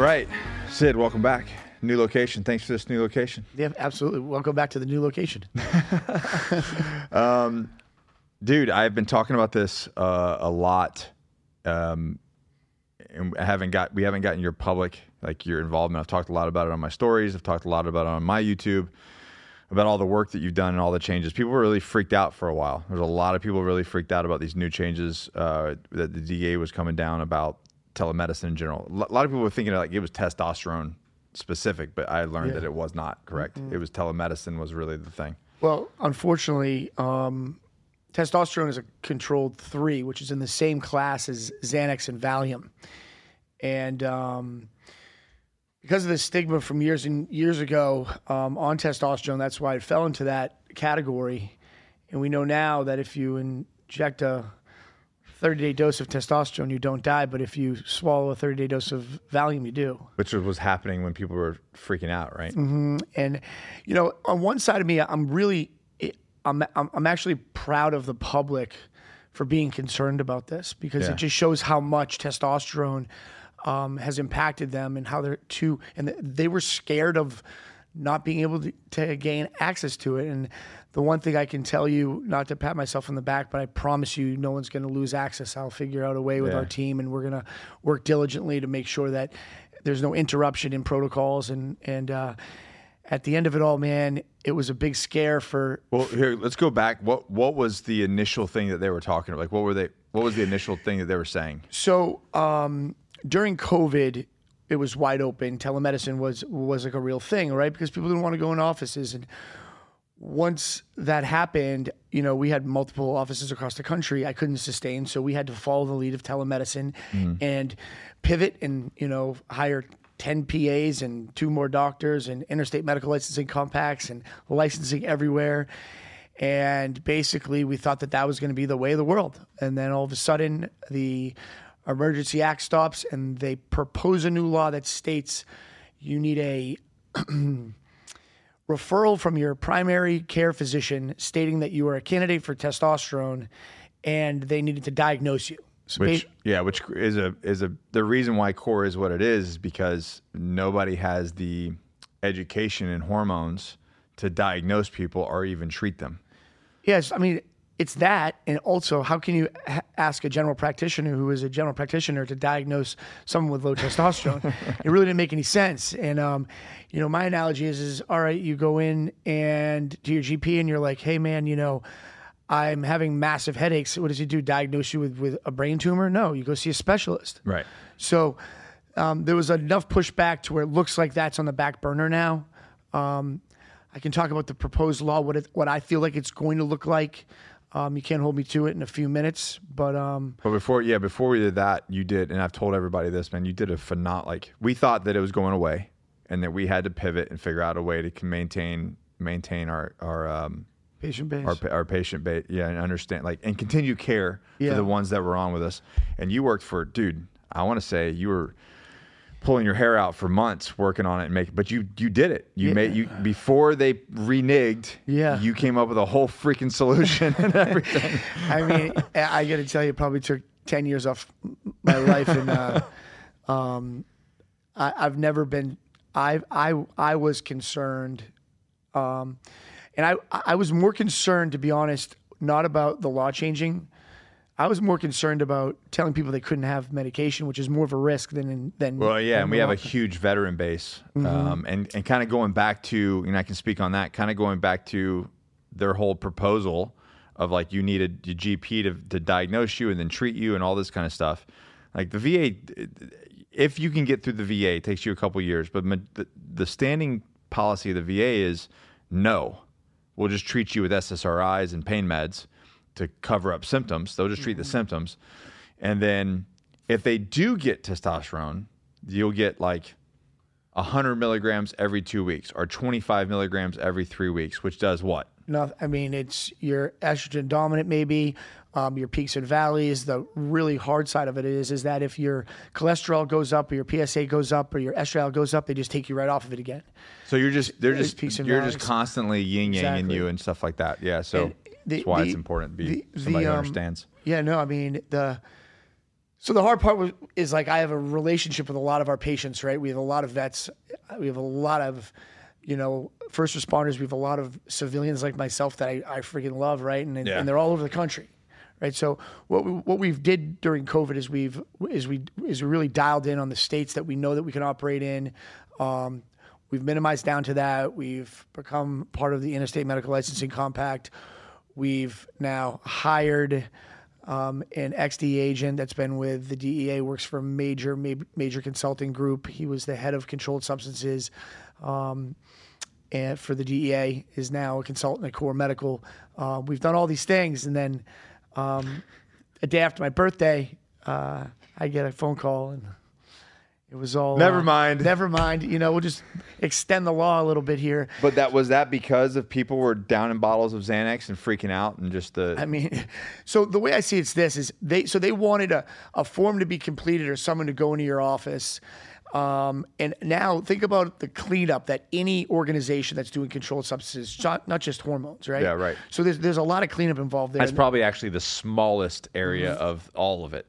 right, Sid, welcome back. New location. Thanks for this new location. Yeah, absolutely. Welcome back to the new location. Dude, I've been talking about this uh, a lot. Um, and I haven't got we haven't gotten your public like your involvement. I've talked a lot about it on my stories. I've talked a lot about it on my YouTube about all the work that you've done and all the changes. People were really freaked out for a while. There's a lot of people really freaked out about these new changes uh, that the DEA was coming down about telemedicine in general. A lot of people were thinking like it was testosterone specific, but I learned Yeah. that it was not correct. It was telemedicine was really the thing. Well, unfortunately, um, testosterone is a controlled three, which is in the same class as Xanax and Valium. And um, because of the stigma from years and years ago um, on testosterone, that's why it fell into that category. And we know now that if you inject a 30 day dose of testosterone, you don't die. But if you swallow a 30 day dose of Valium, you do. Which was happening when people were freaking out, right? And you know, on one side of me, I'm really, I'm, I'm, I'm actually proud of the public for being concerned about this because Yeah. it just shows how much testosterone um, has impacted them and how they're too, and they were scared of not being able to, to gain access to it. And the one thing I can tell you, not to pat myself on the back, but I promise you, no one's going to lose access. I'll figure out a way with Yeah. our team, and we're going to work diligently to make sure that there's no interruption in protocols. And and uh, at the end of it all, man, it was a big scare for Well, here, let's go back. What what was the initial thing that they were talking about? Like, what were they? What was the initial thing that they were saying? So um, during COVID, it was wide open. Telemedicine was was like a real thing, right? Because people didn't want to go in offices, and once that happened, you know, we had multiple offices across the country. I couldn't sustain, so we had to follow the lead of telemedicine mm-hmm. and pivot and you know hire. 10 PAs and two more doctors and interstate medical licensing compacts and licensing everywhere. And basically, we thought that that was going to be the way of the world. And then all of a sudden, the Emergency Act stops and they propose a new law that states you need a referral from your primary care physician stating that you are a candidate for testosterone and they needed to diagnose you. So Which ba- yeah, which is a is a the reason why core is what it is is because nobody has the education in hormones to diagnose people or even treat them. Yes, I mean it's that, and also how can you ha- ask a general practitioner who is a general practitioner to diagnose someone with low testosterone? it really didn't make any sense. And um, you know, my analogy is, is all right, you go in and to your GP, and you're like, hey man, you know. I'm having massive headaches. What does he do? Diagnose you with, with a brain tumor? No, you go see a specialist. Right. So um, there was enough pushback to where it looks like that's on the back burner now. Um, I can talk about the proposed law, what it, what I feel like it's going to look like. Um, you can't hold me to it in a few minutes, but um, But before yeah, before we did that, you did, and I've told everybody this, man. You did a phenomenal. Like we thought that it was going away, and that we had to pivot and figure out a way to maintain maintain our our um, patient base. our, our patient base, yeah, and understand like and continue care Yeah. for the ones that were on with us. And you worked for, dude. I want to say you were pulling your hair out for months working on it and making, but you you did it. You Yeah. made you before they reneged. Yeah. you came up with a whole freaking solution and everything. I mean, I I got to tell you, it probably took ten years off my life, and uh, um, I, I've never been. I I I was concerned, um, and I I was more concerned, to be honest, not about the law changing. I was more concerned about telling people they couldn't have medication, which is more of a risk than in, than. Well, yeah, than and we have a huge veteran base, Mm-hmm. um, and and kind of going back to, and I can speak on that. Kind of going back to their whole proposal of like you need a, a GP to to diagnose you and then treat you and all this kind of stuff. Like the VA, if you can get through the VA, it takes you a couple years, but the, the standing policy of the VA is no, we'll just treat you with SSRIs and pain meds to cover up symptoms. They'll just treat the symptoms. And then if they do get testosterone, you'll get like 100 milligrams every two weeks or 25 milligrams every three weeks, which does what? No, I mean it's your estrogen dominant, maybe um, your peaks and valleys. The really hard side of it is is that if your cholesterol goes up or your PSA goes up or your estradiol goes up, they just take you right off of it again. So you're just, they're just, peaks and you're just constantly yin yang in Exactly. you and stuff like that. Yeah. So And the- that's why it's important to be the- the, somebody who um, understands. Yeah, no, I mean the So the hard part was, is like I have a relationship with a lot of our patients, right? We have a lot of vets, we have a lot of, you know, first responders. We have a lot of civilians like myself that I, I freaking love, right? And, Yeah. and they're all over the country, right? So what we, what we've did during COVID is we've is we is we really dialed in on the states that we know that we can operate in. Um, we've minimized down to that. We've become part of the Interstate Medical Licensing Compact. We've now hired um, an XD agent that's been with the DEA, works for a major ma- major consulting group. He was the head of controlled substances, um, and for the DEA is now a consultant at Core Medical. Uh, we've done all these things, and then um, a day after my birthday, uh, I get a phone call, and it was all Never uh, mind. Never mind. You know, we'll just extend the law a little bit here. But that was that because of people were down in bottles of Xanax and freaking out and just the I mean, so the way I see it's this is they so they wanted a, a form to be completed or someone to go into your office. Um, and now think about the cleanup that any organization that's doing controlled substances, not, not just hormones, right? Yeah, right. So there's there's a lot of cleanup involved there. that's probably actually the smallest area Mm-hmm. of all of it.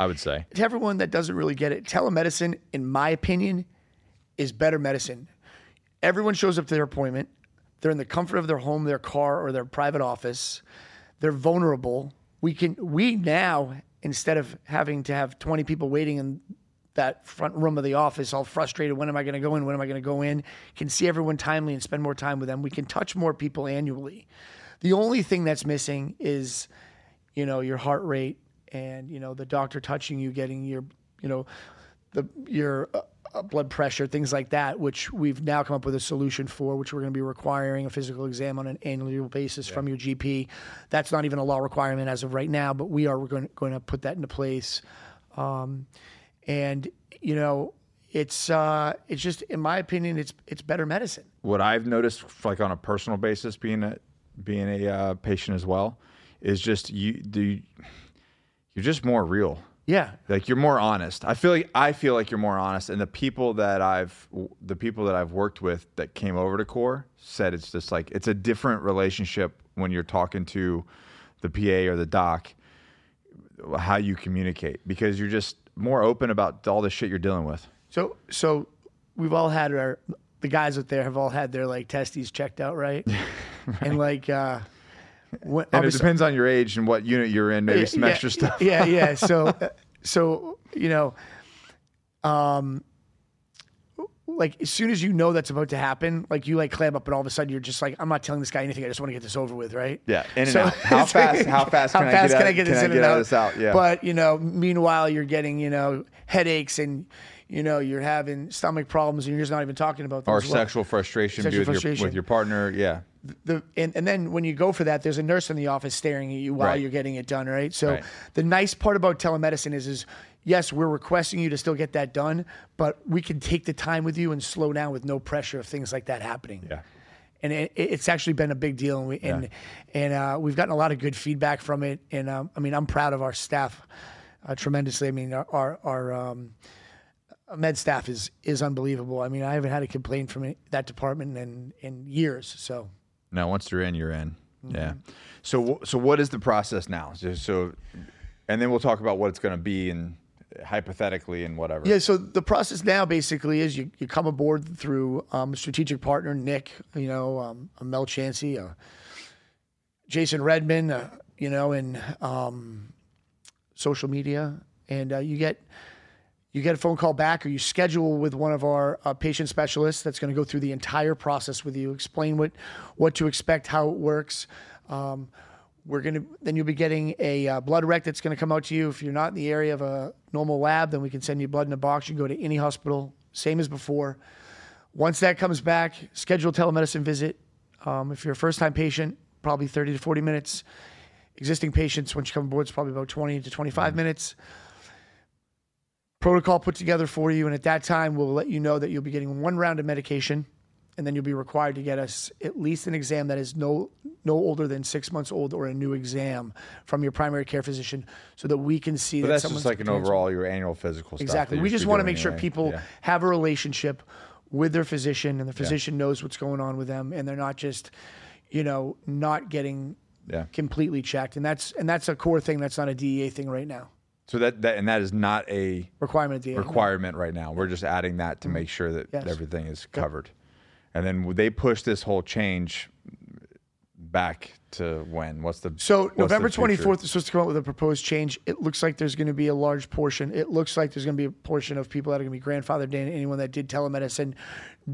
I would say. to everyone that doesn't really get it, telemedicine, in my opinion, is better medicine. Everyone shows up to their appointment. They're in the comfort of their home, their car, or their private office. They're vulnerable. We can we now instead of having to have 20 people waiting in that front room of the office, all frustrated. When am I going to go in? When am I going to go in? Can see everyone timely and spend more time with them. We can touch more people annually. The only thing that's missing is, you know, your heart rate and you know the doctor touching you, getting your, you know, the your uh, uh, blood pressure, things like that, which we've now come up with a solution for, which we're going to be requiring a physical exam on an annual basis from your GP. That's not even a law requirement as of right now, but we are going going to put that into place. Um, and you know, it's uh, it's just in my opinion, it's it's better medicine. What I've noticed, like on a personal basis, being a being a uh, patient as well, is just you do. You're just more real. Yeah, like you're more honest. I feel like I feel like you're more honest, and the people that I've the people that I've worked with that came over to Core said it's just like it's a different relationship when you're talking to the PA or the doc, how you communicate because you're just more open about all the shit you're dealing with. So so we've all had our the guys out there have all had their like testes checked out, right? And like uh when, And it depends on your age and what unit you're in, maybe some yeah, extra stuff. Yeah, yeah. So so you know, um like as soon as you know that's about to happen, like you like clam up and all of a sudden you're just like, I'm not telling this guy anything. I just want to get this over with, right? Yeah, in and So- out. How fast? How fast can I get can out- I get can this I in get and out of out? this out? Yeah. But you know, meanwhile you're getting you know headaches and you know you're having stomach problems and you're just not even talking about them Or well. sexual frustration, Sexual with, Your, with your partner. Yeah. the and, and then when you go for that, there's a nurse in the office staring at you while Right. you're getting it done, right? So Right. the nice part about telemedicine is is yes, we're requesting you to still get that done, but we can take the time with you and slow down with no pressure of things like that happening. Yeah. And it, it's actually been a big deal, and we, and and uh, we've gotten a lot of good feedback from it. And um, I mean, I'm proud of our staff uh, tremendously. I mean, our our, our um, med staff is is unbelievable. I mean, I haven't had a complaint from that department in in years. So. No, once you're in, you're in. Mm-hmm. Yeah. So, so what is the process now? So, so and then we'll talk about what it's going to be and hypothetically and whatever. Yeah, so the process now basically is you, you come aboard through um, strategic partner, Nick, you know, um, a Mel Chancey, uh, Jason Redman, uh, you know, and um, social media, and uh, you get you get a phone call back, or you schedule with one of our uh, patient specialists that's going to go through the entire process with you, explain what what to expect, how it works. Um, we're gonna then you'll be getting a uh, blood rec that's going to come out to you. If you're not in the area of a normal lab, then we can send you blood in a box. You can go to any hospital, same as before. Once that comes back, schedule a telemedicine visit. Um, if you're a first time patient, probably 30 to 40 minutes. Existing patients, once you come aboard, it's probably about 20 to 25 minutes. Protocol put together for you, and at that time, we'll let you know that you'll be getting one round of medication, and then you'll be required to get us at least an exam that is no no older than six months old or a new exam from your primary care physician, so that we can see But that that's someone's just like an overall your annual physical stuff. Exactly. We just want to make sure people Yeah. have a relationship with their physician and the physician knows what's going on with them and they're not just, you know, not getting Yeah. completely checked. And that's and that's a core thing that's not a DEA thing right now. So that, that and that is not a requirement requirement right now. We're just adding that to make sure that Yes. everything is covered. And then they push this whole change back to when? What's the So what's November twenty fourth is supposed to come out with a proposed change. It looks like there's going to be a large portion. It looks like there's going to be a portion of people that are going to be grandfathered in. Anyone that did telemedicine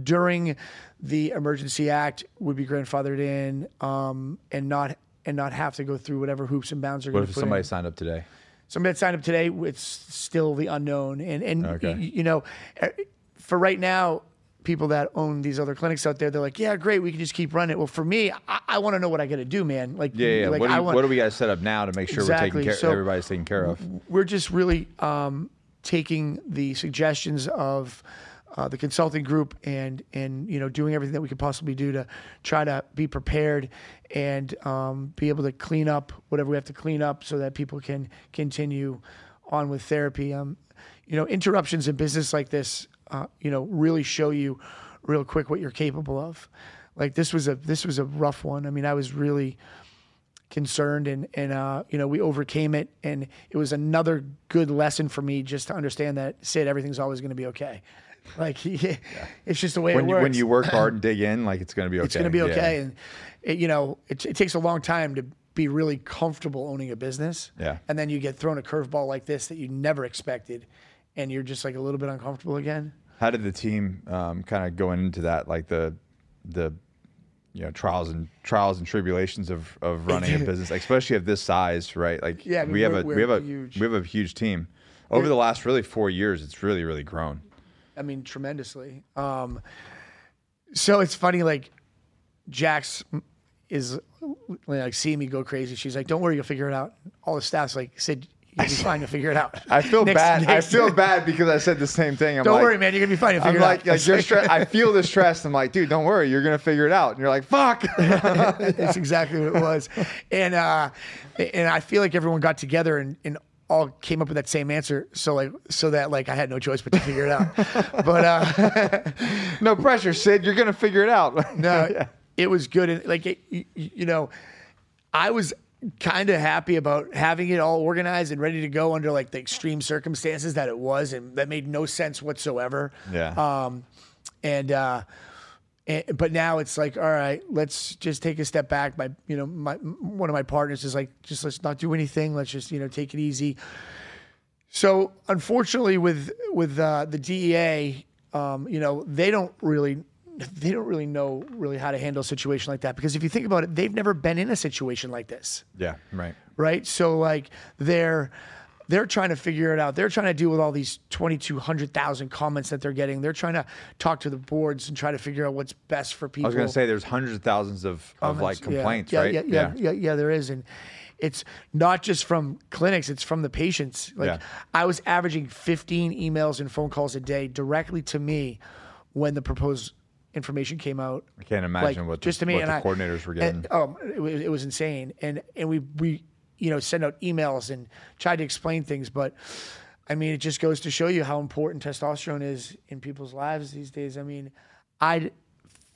during the Emergency Act would be grandfathered in, um, and not and not have to go through whatever hoops and bounds are What going to if somebody in. signed up today? Somebody that signed up today, it's still the unknown. And and Okay. y- you know, eh, for right now, people that own these other clinics out there, they're like, yeah, great, we can just keep running. it. Well, for me, I, I want to know what I got to do, man. Like, Yeah, yeah. like what, do I you, want, what do we got to set up now to make sure we're taking care? So- everybody's taken care of. we're just really um, taking the suggestions of uh, the consulting group and and you know doing everything that we could possibly do to try to be prepared and um, be able to clean up whatever we have to clean up so that people can continue on with therapy. Um, you know, interruptions in business like this, uh, you know, really show you real quick what you're capable of. Like this was a this was a rough one. I mean, I was really concerned and and uh, you know we overcame it and it was another good lesson for me just to understand that Sid everything's always going to be okay like it's just the way When it you, when you work hard and dig in, like it's going to be okay. it's going to be Yeah. okay and it, you know it, it takes a long time to be really comfortable owning a business Yeah. and then you get thrown a curveball like this that you never expected and you're just like a little bit uncomfortable again How did the team um, kind of going into that, like the the you know trials and trials and tribulations of, of running a business, especially of this size, right? Like Yeah, I mean, we have a we have we're a we have a huge team. Over the last really four years, it's really really grown. I mean, tremendously. Um, so it's funny, like Jax is like seeing me go crazy. She's like, "Don't worry, you'll figure it out." All the staff's like, "Sid, you'll be fine. You'll figure it out." I feel Next- bad. next- I feel bad because I said the same thing. I'm Don't like, worry, man. You're gonna be fine. You'll I'm figure like, it out. like you're stre- I feel the stress. I'm like, dude, don't worry, you're gonna figure it out. And you're like, fuck. That's exactly what it was, and uh, and I feel like everyone got together and, and all came up with that same answer. So like, so that like I had no choice but to figure it out. but uh, no pressure, Sid. You're gonna figure it out. No, it was good. And like, it, you, you know, I was kind of happy about having it all organized and ready to go under like the extreme circumstances that it was, and that made no sense whatsoever. Yeah. Um, and uh, and, but now it's like, all right, let's just take a step back. My, you know, my one of my partners is like, just let's not do anything. Let's just you know take it easy. So unfortunately, with with uh, the DEA, um, you know, they don't really they don't really know really how to handle a situation like that because if you think about it, they've never been in a situation like this, yeah, right. right? So like they're they're trying to figure it out. They're trying to deal with all these twenty two hundred thousand comments that they're getting. They're trying to talk to the boards and try to figure out what's best for people. I was gonna say there's hundreds of thousands of, of like Comments. Yeah. complaints, yeah, right? Yeah, yeah, yeah, yeah, there is, and it's not just from clinics; it's from the patients. Like Yeah. I was averaging 15 emails and phone calls a day directly to me when the proposed information came out. I can't imagine Like, what the, just to me and the I- coordinators were getting. And, um, it was, it was insane, and and we we you know send out emails and try to explain things, but. I mean, it just goes to show you how important testosterone is in people's lives these days. I mean, I'd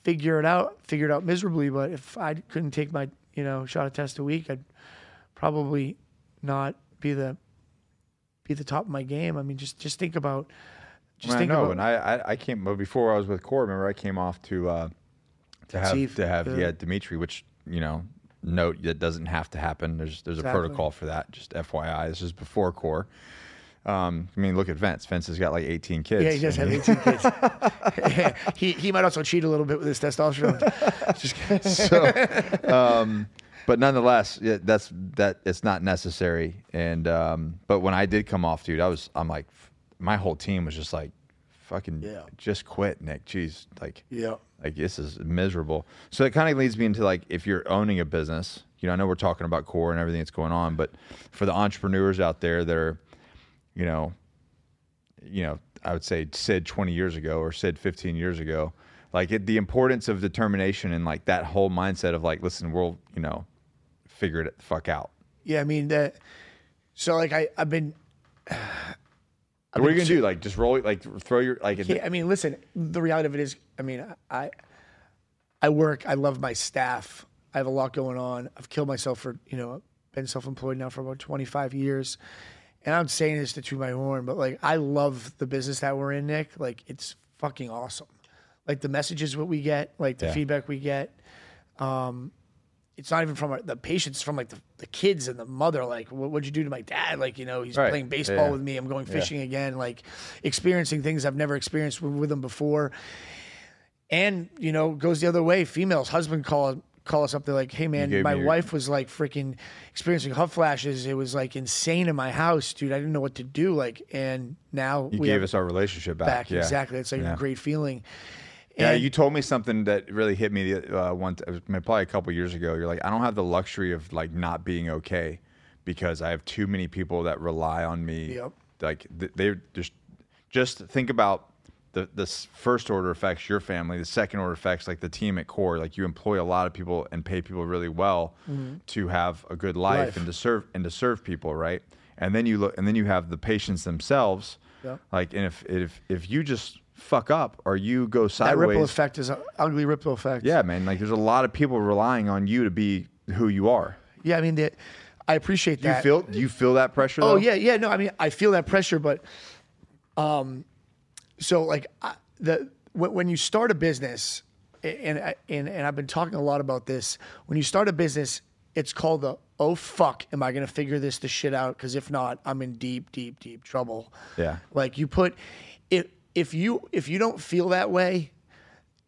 figure it out, figure it out miserably, but if I couldn't take my, you know, shot of test a week, I'd probably not be the be the top of my game. I mean, just just think about just I think know, about and I, I I came but before I was with Core. Remember, I came off to uh, to have to have yeah. yeah Dimitri, which you know note that doesn't have to happen. There's there's a protocol for that. Just FYI, this is before Core. Um, I mean, look at Vince. Vince has got like 18 kids. yeah, he does have 18 kids. he he might also cheat a little bit with his testosterone. Just so, um, but nonetheless, yeah, that's that. It's not necessary. And um, but when I did come off, dude, I was I'm like, my whole team was just like, fucking, Yeah. just quit, Nick. Jeez, like, yeah. like this is miserable. So it kind of leads me into like if you're owning a business, you know, I know we're talking about core and everything that's going on, but for the entrepreneurs out there that are, you know, you know, I would say said 20 years ago or said 15 years ago, like it, the importance of determination and like that whole mindset of like, listen, we'll, you know, figure it the fuck out. Yeah, I mean that. So like I I've been. What are you gonna do? Like just roll, like throw your like. Yeah, I mean, listen. The reality of it is, I mean, I I work. I love my staff. I have a lot going on. I've killed myself for you know been self-employed now for about 25 years, and I'm saying this to toot my horn, but like I love the business that we're in, Nick. Like it's fucking awesome. Like the messages what we get, like the Yeah. feedback we get. Um, it's not even from our, the patients, from like the, the kids and the mother. Like, what, what'd you do to my dad? Like, you know, he's Right. playing baseball Yeah. with me. I'm going fishing again. Like, experiencing things I've never experienced with, with him before. And you know, goes the other way. Females, husband call call us up. They're like, "Hey man, my your- wife was like freaking experiencing hot flashes. It was like insane in my house, dude. I didn't know what to do. Like, and now You we gave us our relationship back. back. Yeah. Exactly. It's like Yeah. a great feeling. Yeah, you told me something that really hit me the uh, one t- probably a couple years ago. You're like, I don't have the luxury of like not being okay because I have too many people that rely on me. Yep. Like they're just just think about the the first order effects your family, the second order effects like the team at core. Like you employ a lot of people and pay people really well to have a good life, Life. and to serve and to serve people, right? And then you look, and then you have the patients themselves. Yep. Like, and if if if you just fuck up or you go sideways. that ripple effect is an ugly ripple effect. yeah, man. Like, there's a lot of people relying on you to be who you are. Yeah. I mean, the, I appreciate Do you that. feel? Do you feel that pressure? Oh though? yeah, yeah. No, I mean I feel that pressure, but um, so like I, the when, when you start a business, and and and I've been talking a lot about this. When you start a business, it's called the oh fuck, am I gonna figure this the shit out? Because if not, I'm in deep, deep, deep trouble. Yeah. Like you put if if you if you don't feel that way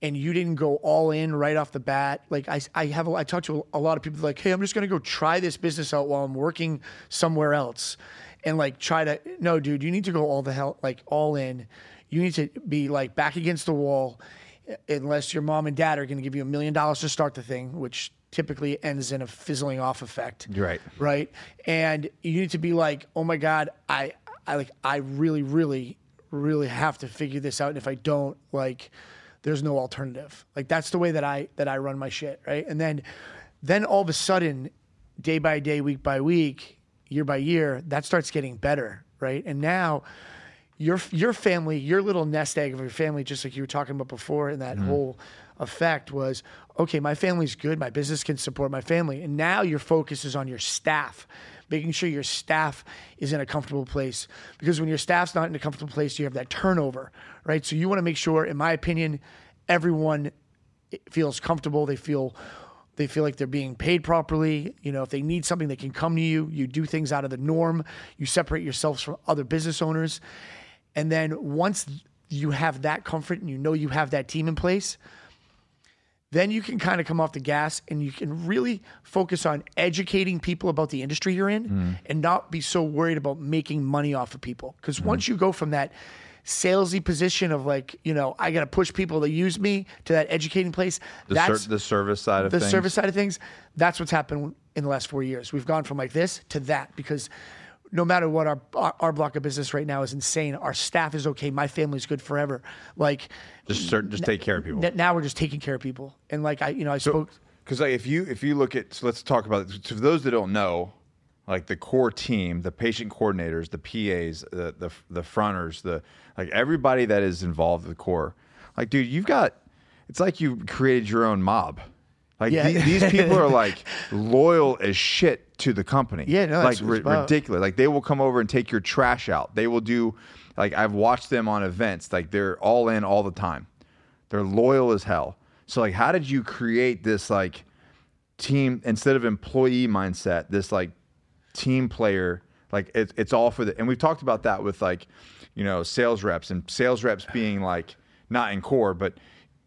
and you didn't go all in right off the bat. Like I, I have, a, I talk to a lot of people like, hey, I'm just gonna go try this business out while I'm working somewhere else, and like try to. No, dude, you need to go all the hell, like all in. You need to be like back against the wall, uh, unless your mom and dad are gonna give you a million dollars to start the thing, which typically ends in a fizzling off effect. Right. Right. And you need to be like, oh my god, I, I like, I really, really, really have to figure this out, and if I don't, like there's no alternative. Like that's the way that I that I run my shit, right? And then then all of a sudden, day by day, week by week, year by year, that starts getting better, right? And now your your family, your little nest egg of your family, just like you were talking about before, and that mm-hmm. whole effect was okay. My family's good. My business can support my family, and now your focus is on your staff, making sure your staff is in a comfortable place. Because when your staff's not in a comfortable place, you have that turnover, right? So you want to make sure, in my opinion, everyone feels comfortable. They feel they feel like they're being paid properly. You know, if they need something, they can come to you. You do things out of the norm. You separate yourselves from other business owners. And then once you have that comfort and you know you have that team in place, then you can kind of come off the gas and you can really focus on educating people about the industry you're in mm. and not be so worried about making money off of people. Because mm. once you go from that salesy position of like, you know, I got to push people to use me to that educating place, The, that's ser- the service side of the things. service side of things, that's what's happened in the last four years. We've gone from like this to that because no matter what, our our, our block of business right now is insane. Our staff is okay. My family's good forever. Like Just cer- just take care of people. n- now, we're just taking care of people. And like I, you know, I spoke. Because like if you if you look at so let's talk about it. So for those that don't know, like the core team, the patient coordinators, the PAs, the the the fronters, the like everybody that is involved with the core. Like, dude, you've got. It's like you created your own mob. Like Yeah. these, these people are like loyal as shit to the company. Yeah, no, like that's it's ri- ridiculous. Like they will come over and take your trash out. They will do. Like I've watched them on events. Like they're all in all the time. They're loyal as hell. So like, how did you create this like team instead of employee mindset? This like team player. Like it's it's all for the. And we've talked about that with like, you know, sales reps and sales reps being like not in core, but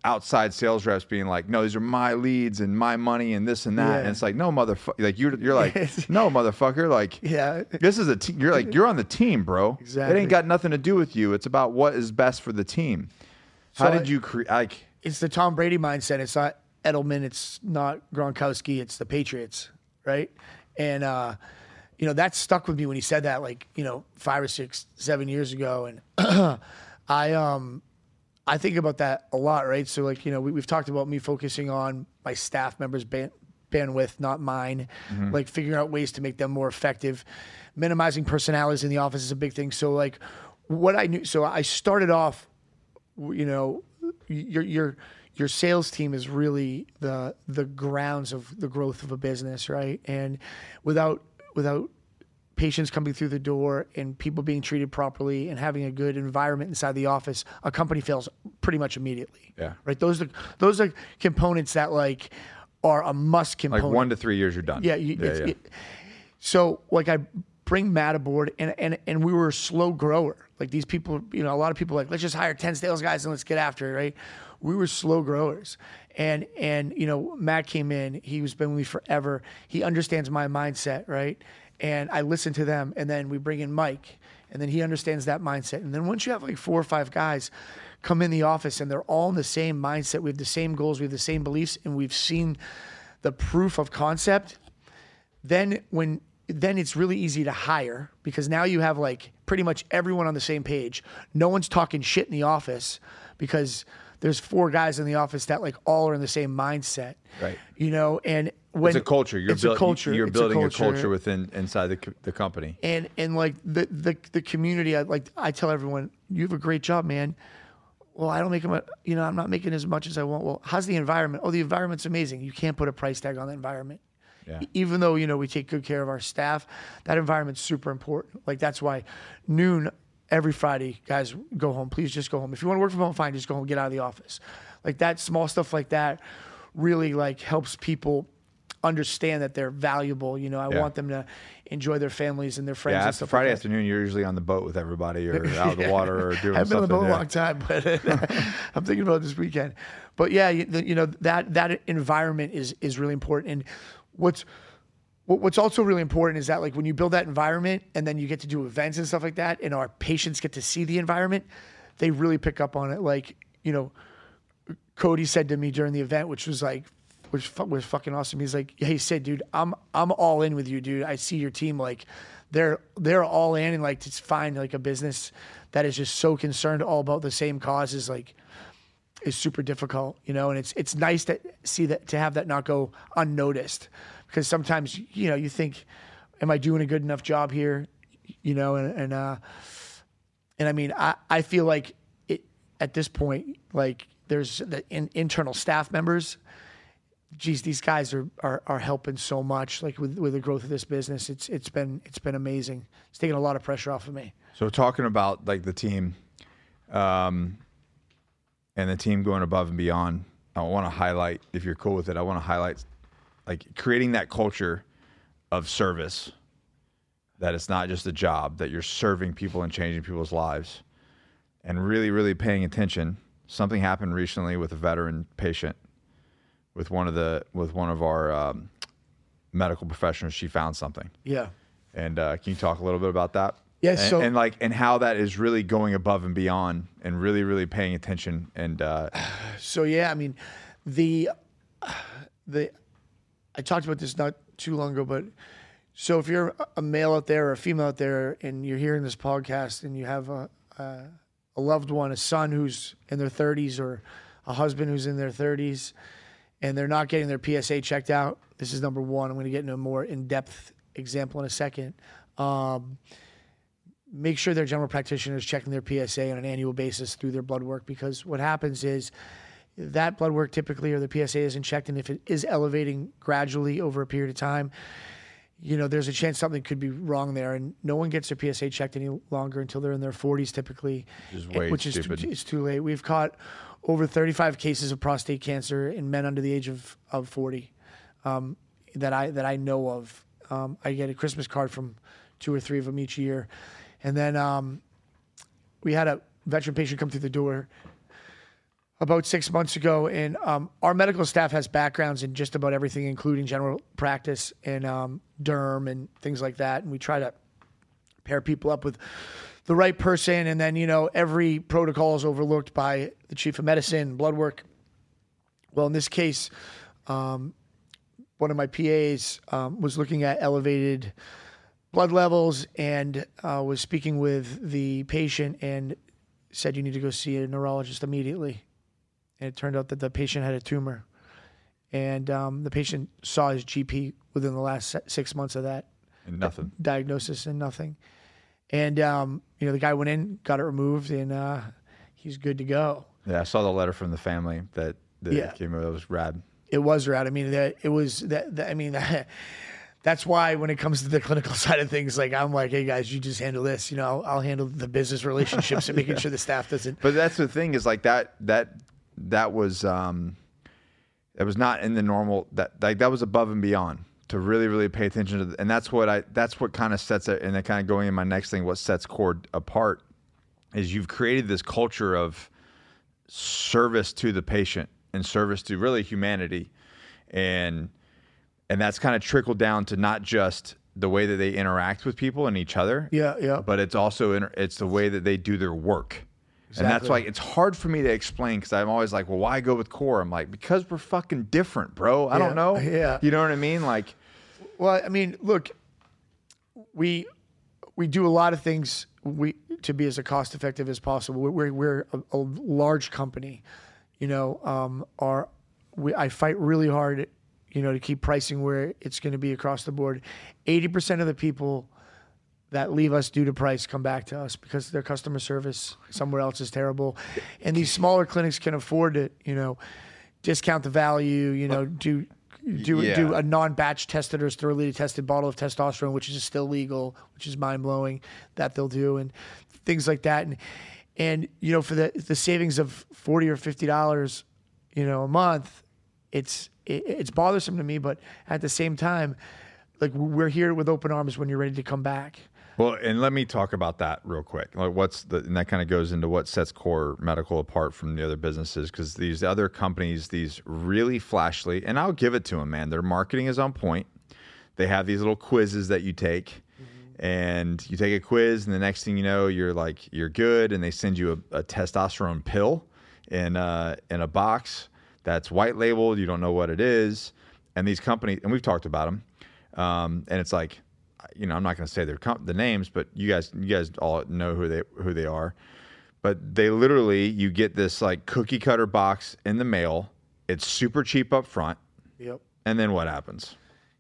outside sales reps being like, no, these are my leads and my money and this and that. Yeah. And it's like, no, motherfucker. Like you're you're like, no, motherfucker. Like Yeah. this is a team. You're like you're on the team, bro. It ain't got nothing to do with you. It's about what is best for the team. How did you create? Like, it's the Tom Brady mindset. It's not Edelman. It's not Gronkowski. It's the Patriots, right? And uh, you know that stuck with me when he said that, like you know, five or six, seven years ago. And I um, I think about that a lot, right? So like you know, we, we've talked about me focusing on my staff members' ban- bandwidth, not mine. Mm-hmm. Like figuring out ways to make them more effective. Minimizing personalities in the office is a big thing. So like, what I knew. So I started off you know your your your sales team is really the the grounds of the growth of a business right and without without patients coming through the door and people being treated properly and having a good environment inside the office, a company fails pretty much immediately. Yeah. Right. Those are those are components that like are a must component. Like one to three years, you're done. Yeah, you, yeah, it's, yeah. It, so like I bring Matt aboard, and and and we were a slow grower. Like these people, you know, a lot of people like let's just hire ten sales guys and let's get after it, right? We were slow growers, and and you know Matt came in. He was been with me forever. He understands my mindset, right? And I listen to them, and then we bring in Mike, and then he understands that mindset. And then once you have like four or five guys come in the office and they're all in the same mindset, we have the same goals, we have the same beliefs, and we've seen the proof of concept then when then it's really easy to hire because now you have like pretty much everyone on the same page. No one's talking shit in the office because there's four guys in the office that like all are in the same mindset. Right. You know, and when It's a culture. You're, it's a culture. you're It's building a culture. within inside the, the company. and and like the the the community. I like I tell everyone, you have a great job, man. Well, I don't make them. You know, I'm not making as much as I want. Well, how's the environment? Oh, the environment's amazing. You can't put a price tag on the environment. Yeah. Even though you know we take good care of our staff, that environment's super important. Like that's why noon every Friday, guys, go home. Please just go home. If you want to work from home, fine. Just go home. Get out of the office. Like that small stuff like that really like helps people understand that they're valuable. You know, I Yeah. want them to enjoy their families and their friends. Yeah, and stuff Friday like afternoon, you're usually on the boat with everybody or out of the water or doing something. I haven't been on the boat a long time, but I'm thinking about this weekend. But yeah, you, you know that that environment is is really important. And what's what's also really important is that like when you build that environment and then you get to do events and stuff like that, and our patients get to see the environment, they really pick up on it. Like you know, Cody said to me during the event, which was like, which was fucking awesome. He's like, "Hey, Sid, dude, I'm I'm all in with you, dude. I see your team like, they're they're all in, and like to find like a business that is just so concerned all about the same causes, like, is super difficult, you know. And it's it's nice to see that to have that not go unnoticed, because sometimes you know you think, am I doing a good enough job here, you know, and and uh, and I mean, I, I feel like it at this point, like there's the in, internal staff members. Geez, these guys are, are are helping so much. Like with with the growth of this business, it's it's been it's been amazing. It's taken a lot of pressure off of me. So talking about like the team, um, and the team going above and beyond, I want to highlight, if you're cool with it, I want to highlight like creating that culture of service. That it's not just a job, that you're serving people and changing people's lives, and really, really paying attention. Something happened recently with a veteran patient, with one of the with one of our um, medical professionals. She found something. Yeah. And uh, can you talk a little bit about that? Yes, And, so- and like and how that is really going above and beyond and really really paying attention and uh, So yeah, I mean, the the I talked about this not too long ago, but so if you're a male out there or a female out there, and you're hearing this podcast, and you have a a, a loved one, a son who's in their 30s, or a husband who's in their 30s, and they're not getting their PSA checked out, this is number one. I'm going to get into a more in depth example in a second. Um, make sure their general practitioner is checking their PSA on an annual basis through their blood work because what happens is that blood work typically or the PSA isn't checked, and if it is elevating gradually over a period of time, you know, there's a chance something could be wrong there, and no one gets their PSA checked any longer until they're in their 40s typically, Which is which is too, it's too late. We've caught over 35 cases of prostate cancer in men under the age of, of 40 um, that I that I know of. Um, I get a Christmas card from two or three of them each year, and then um, we had a veteran patient come through the door about six months ago, and um, our medical staff has backgrounds in just about everything, including general practice and um, derm and things like that. And we try to pair people up with the right person, and then you know every protocol is overlooked by the chief of medicine, blood work. Well, in this case, um, one of my PAs um, was looking at elevated blood levels and uh, was speaking with the patient and said you need to go see a neurologist immediately. And it turned out that the patient had a tumor, and um, the patient saw his GP within the last six months of that and nothing. diagnosis and nothing. And um, you know, the guy went in, got it removed, and uh, he's good to go. Yeah, I saw the letter from the family that, that Yeah. came. Over. That was rad. It was rad. I mean, that it was that. that I mean, that's why when it comes to the clinical side of things, like I'm like, hey guys, you just handle this. You know, I'll, I'll handle the business relationships and making yeah. sure the staff doesn't. But that's the thing is like that that that was um it was not in the normal that like that was above and beyond to really really pay attention to the, and that's what I that's what kind of sets it and then kind of going in my next thing what sets Core apart is you've created this culture of service to the patient and service to really humanity. And and that's kind of trickled down to not just the way that they interact with people and each other. Yeah yeah. But it's also inter- it's the way that they do their work exactly. and that's why it's hard for me to explain because i'm always like well why go with core? I'm like because we're fucking different bro. I yeah, don't know. yeah. You know what i mean? Like well i mean look we we do a lot of things we to be as cost effective as possible. We're, we're a, a large company you know um, our we, I fight really hard you know, to keep pricing where it's going to be across the board. 80% of the people that leave us due to price come back to us because their customer service somewhere else is terrible. And these smaller clinics can afford to, you know, discount the value, you know, do do yeah. do a non-batch tested or sterility tested bottle of testosterone, which is still legal, which is mind blowing that they'll do, and things like that. And and you know, for the the savings of forty or fifty dollars, you know, a month, it's it, it's bothersome to me, but at the same time, like we're here with open arms when you're ready to come back. Well, and let me talk about that real quick. Like, what's the and that kind of goes into what sets Core Medical apart from the other businesses because these other companies, these really flashly, and I'll give it to them, man. Their marketing is on point. They have these little quizzes that you take, mm-hmm. and you take a quiz, and the next thing you know, you're like you're good, and they send you a, a testosterone pill in uh, in a box that's white labeled. You don't know what it is. And these companies, and we've talked about them. Um, and it's like, you know, I'm not going to say their comp- the names, but you guys, you guys all know who they who they are. But they literally, you get this like cookie cutter box in the mail. It's super cheap up front. Yep. And then what happens?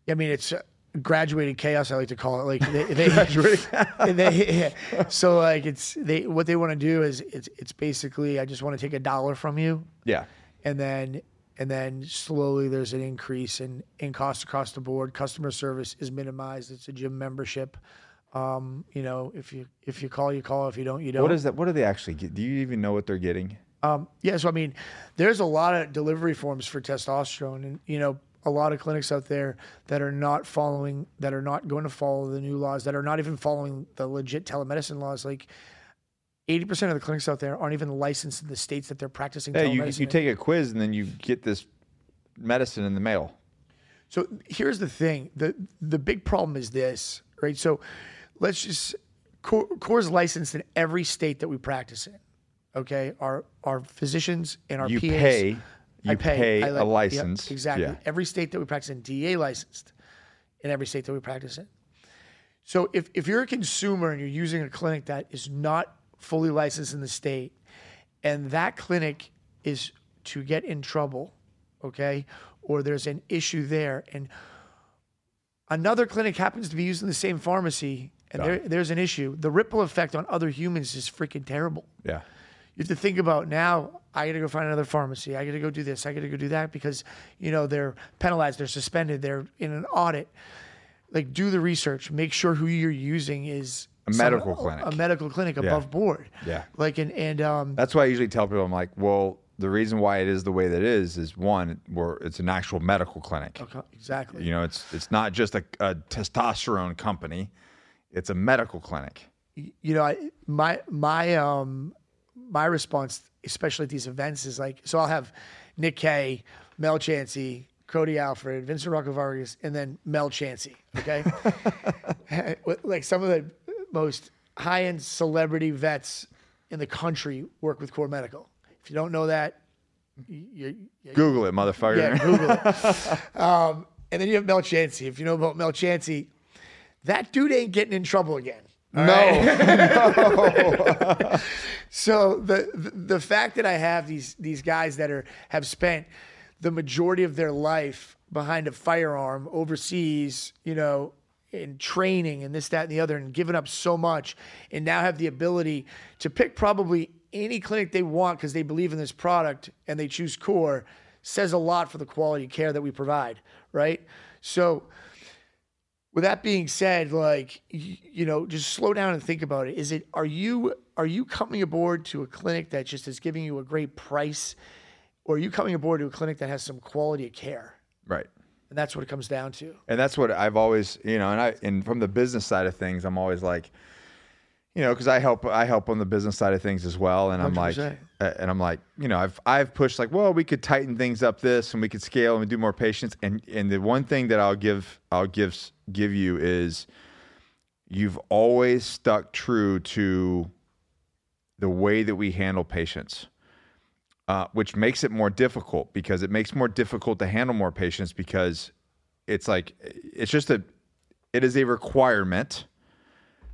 I mean, it's uh, graduated chaos. I like to call it. Like they, they, they so like it's they what they want to do is it's it's basically I just want to take a dollar from you. Yeah and then and then slowly there's an increase in in cost across the board. Customer service is minimized. It's a gym membership. Um, you know, if you if you call, you call. If you don't, you don't. What is that? What do they actually get? Do you even know what they're getting? Um, yeah, so I mean, there's a lot of delivery forms for testosterone, and you know, a lot of clinics out there that are not following, that are not going to follow the new laws, that are not even following the legit telemedicine laws. Like, 80% of the clinics out there aren't even licensed in the states that they're practicing yeah, you, you take a quiz and then you get this medicine in the mail. So here's the thing. The the big problem is this, right? So let's just Core, Core's licensed in every state that we practice in. Okay? Our our physicians and our you PAs. Pay, you I pay, pay I like, a license. Yep, exactly. Yeah. Every state that we practice in, DEA licensed in every state that we practice in. So if, if you're a consumer and you're using a clinic that is not fully licensed in the state, and that clinic is to get in trouble, okay, or there's an issue there, and another clinic happens to be using the same pharmacy, and there, there's an issue, the ripple effect on other humans is freaking terrible. Yeah. You have to think about now. I got to go find another pharmacy. I got to go do this. I got to go do that because you know they're penalized, they're suspended, they're in an audit. Like, do the research. Make sure who you're using is a medical some, clinic, a medical clinic above yeah. board. Yeah, like and and um, that's why I usually tell people I'm like, well, the reason why it is the way that it is is one, where it's an actual medical clinic. Okay, exactly. You know, it's it's not just a, a testosterone company; it's a medical clinic. You know, I, my my um my response, especially at these events, is like, so I'll have Nick Kay, Mel Chancey, Cody Alford, Vincent Rocco Vargas, and then Mel Chancey. Okay, like some of the most high end celebrity vets in the country work with Core Medical. If you don't know that, you, you, Google it, motherfucker. Yeah, Google it. um, and then you have Mel Chancey. If you know about Mel Chancey, that dude ain't getting in trouble again. No. Right? no. so the, the the fact that I have these these guys that are have spent the majority of their life behind a firearm overseas, you know, and training and this, that, and the other, and given up so much, and now have the ability to pick probably any clinic they want because they believe in this product and they choose core, says a lot for the quality care that we provide, right? So with that being said, like you know, just slow down and think about it. Is it are you are you coming aboard to a clinic that just is giving you a great price, or are you coming aboard to a clinic that has some quality of care? Right. And that's what it comes down to. And that's what I've always, you know, and I and from the business side of things, I'm always like, you know, because I help I help on the business side of things as well, and I'm like, 100%. and I'm like, you know, I've I've pushed like, well, we could tighten things up this, and we could scale and do more patients, and and the one thing that I'll give I'll give give you is, you've always stuck true to the way that we handle patients. Uh, which makes it more difficult because it makes more difficult to handle more patients because it's like it's just a it is a requirement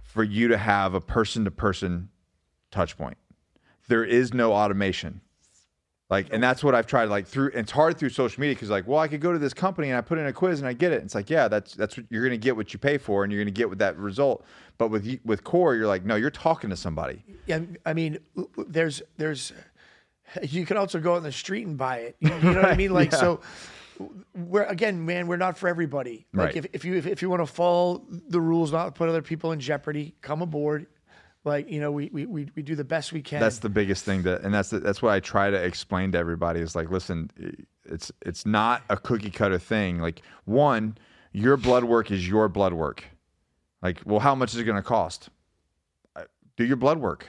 for you to have a person to person touch point. There is no automation. Like, and that's what I've tried. Like through, it's hard through social media because, like, well, I could go to this company and I put in a quiz and I get it. It's like, yeah, that's that's what you're gonna get what you pay for, and you're gonna get with that result. But with with core, you're like, no, you're talking to somebody. Yeah, I mean, there's there's you could also go on the street and buy it. You, you know what I mean? Like so. We're again, man. We're not for everybody. Like Right. if, if you if, if you want to follow the rules, not put other people in jeopardy, come aboard. Like you know, we we, we, we do the best we can. That's the biggest thing that, and that's the, that's what I try to explain to everybody is like, listen, it's it's not a cookie cutter thing. Like one, your blood work is your blood work. Like, well, how much is it going to cost? Do your blood work.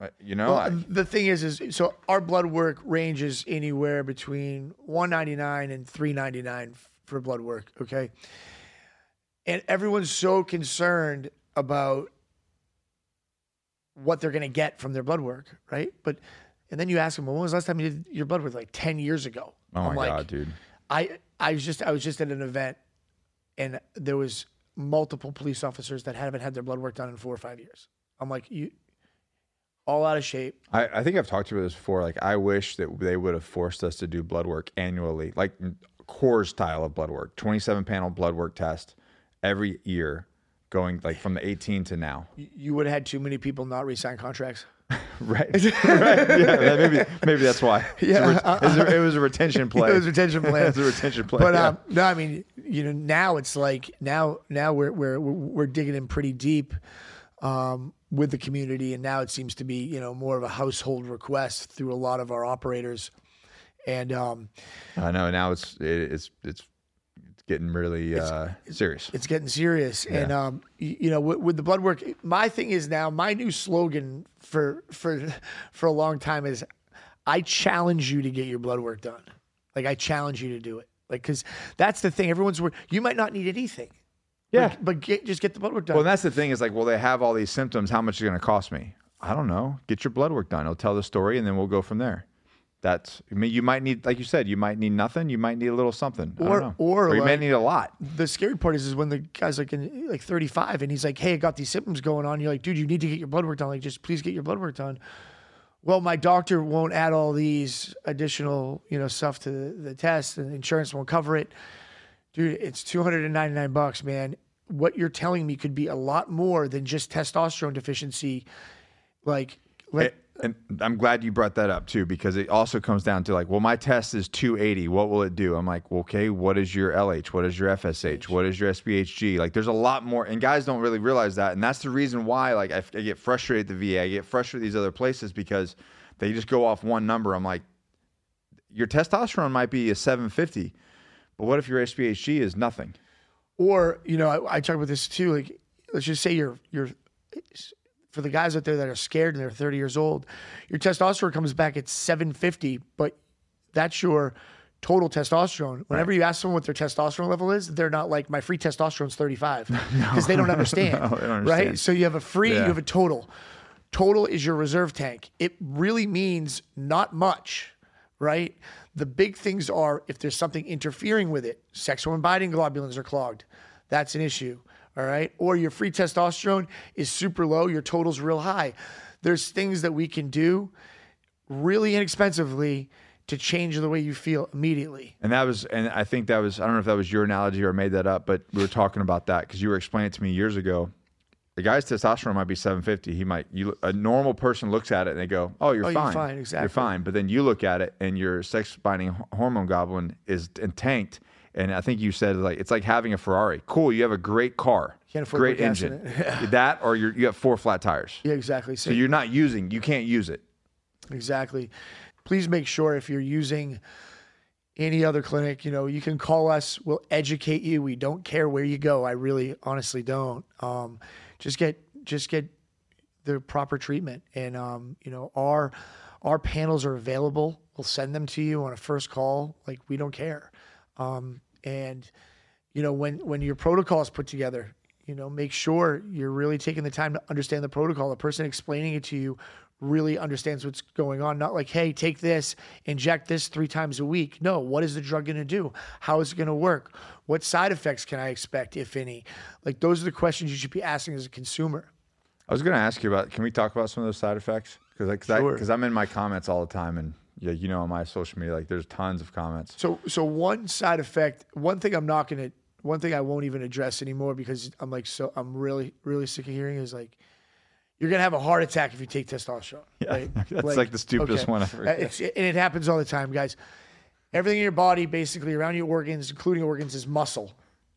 I- you know, Well, I, the thing is, is so our blood work ranges anywhere between one ninety nine and three ninety nine for blood work. Okay, and everyone's so concerned about what they're going to get from their blood work, right? But and then you ask them, well, when was the last time you did your blood work? Like ten years ago. oh my I'm like, god, dude. I I was just I was just at an event, and there was multiple police officers that haven't had their blood work done in four or five years. I'm like, you all out of shape. I, I think I've talked to you about this before. Like, I wish that they would have forced us to do blood work annually, like core style of blood work, 27 panel blood work test every year, going like from the 18 to now. You would have had too many people not re-sign contracts. Right. right. Yeah. that- Maybe maybe that's why. Yeah. Ret- it's a- it was a retention play. It was a retention plan. it was a retention play. But yeah. um, no, I mean, you know, now it's like now now we're we're we're digging in pretty deep um, with the community, and now it seems to be you know more of a household request through a lot of our operators, and um, I know. Now it's it, it's it's it's getting really uh, serious. it's getting serious. And um, you, you know, with, with the blood work, my thing is now my new slogan for for for a long time is, I challenge you to get your blood work done. Like I challenge you to do it. Like because that's the thing. Everyone's wor- you might not need anything. Yeah. but, but get, just get the blood work done. Well, that's the thing is like, well, they have all these symptoms. How much is it going to cost me? I don't know. Get your blood work done. It'll tell the story, and then we'll go from there. That's. I mean, you might need, like you said, you might need nothing. You might need a little something. I Or- don't know. or you may need a lot. the scary part is, is when the guy's like in like 35 and he's like, "Hey, I got these symptoms going on." You're like, "Dude, you need to get your blood work done. Like, just please get your blood work done." Well, my doctor won't add all these additional, you know, stuff to the, the test, and insurance won't cover it. Dude, it's 299 bucks, man. What you're telling me could be a lot more than just testosterone deficiency. Like, let, And I'm glad you brought that up too, because it also comes down to like, well, my test is 280. What will it do? I'm like, well, okay, what is your LH? What is your FSH? What is your SBHG? Like, there's a lot more, and guys don't really realize that, and that's the reason why, like, I get frustrated at the VA, I get frustrated at these other places because they just go off one number. I'm like, your testosterone might be a 750, but what if your SBHG is nothing? or you know, I, I talk about this too. Like, let's just say you're you're for the guys out there that are scared and they're 30 years old, your testosterone comes back at 750, but that's your total testosterone. Whenever you ask someone what their testosterone level is, they're not like my free testosterone's 35 because they don't understand, No, they don't right? So you have a free, Yeah. you have a total. Total is your reserve tank. It really means not much, right? The big things are if there's something interfering with it, sexual and binding globulins are clogged. That's an issue. All right. Or your free testosterone is super low, your total's real high. There's things that we can do really inexpensively to change the way you feel immediately. And that was, and I think that was, I don't know if that was your analogy or made that up, but we were talking about that because you were explaining it to me years ago. The guy's testosterone might be 750. He might, you, a normal person looks at it and they go, "Oh, you're Oh, you're fine, fine, exactly. You're fine." But then you look at it and your sex binding hormone goblin is tanked, And I think you said like it's like having a Ferrari. Cool, you have a great car, Can't afford great engine. in that or you're, you have four flat tires. Yeah, exactly. So you're not using. You can't use it. Exactly. Please make sure if you're using any other clinic, you know, you can call us. We'll educate you. We don't care where you go. I really, honestly, don't. Um, just get, just get the proper treatment, and um, you know, our our panels are available. We'll send them to you on a first call. Like we don't care. Um, and you know, when when your protocol is put together, you know, make sure you're really taking the time to understand the protocol. The person explaining it to you really understands what's going on. Not like, hey, take this, inject this three times a week. No, what is the drug going to do? How is it going to work? What side effects can I expect, if any? Like, those are the questions you should be asking as a consumer. I was going to ask you about. Can we talk about some of those side effects? Because because Sure. I'm in my comments all the time, and yeah, you know, on my social media, like there's tons of comments. So, so one side effect, one thing I'm not going to, one thing I won't even address anymore because I'm like, so I'm really, really sick of hearing is like, you're gonna have a heart attack if you take testosterone. right? That's like the stupidest one I've. Uh, It's, and it happens all the time, guys. Everything in your body, basically around your organs, including organs, is muscle.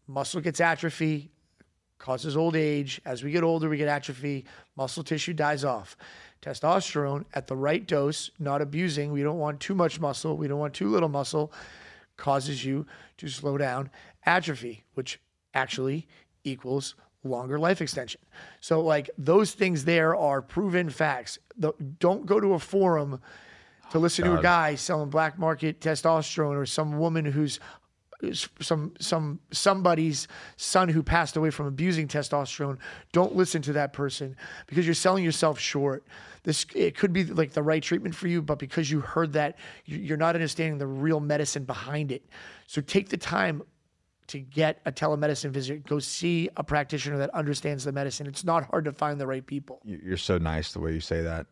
Muscle gets atrophy, causes old age. As we get older, we get atrophy. Muscle tissue dies off. Testosterone at the right dose, not abusing. We don't want too much muscle. We don't want too little muscle. Causes you to slow down atrophy, which actually equals longer life extension. So, like those things there are proven facts. The, don't go to a forum to oh, listen to a guy selling black market testosterone or some woman who's who's some some somebody's son who passed away from abusing testosterone don't listen to that person because you're selling yourself short this it could be like the right treatment for you but because you heard that you're not understanding the real medicine behind it so take the time to get a telemedicine visit go see a practitioner that understands the medicine it's not hard to find the right people You- You're so nice the way you say that.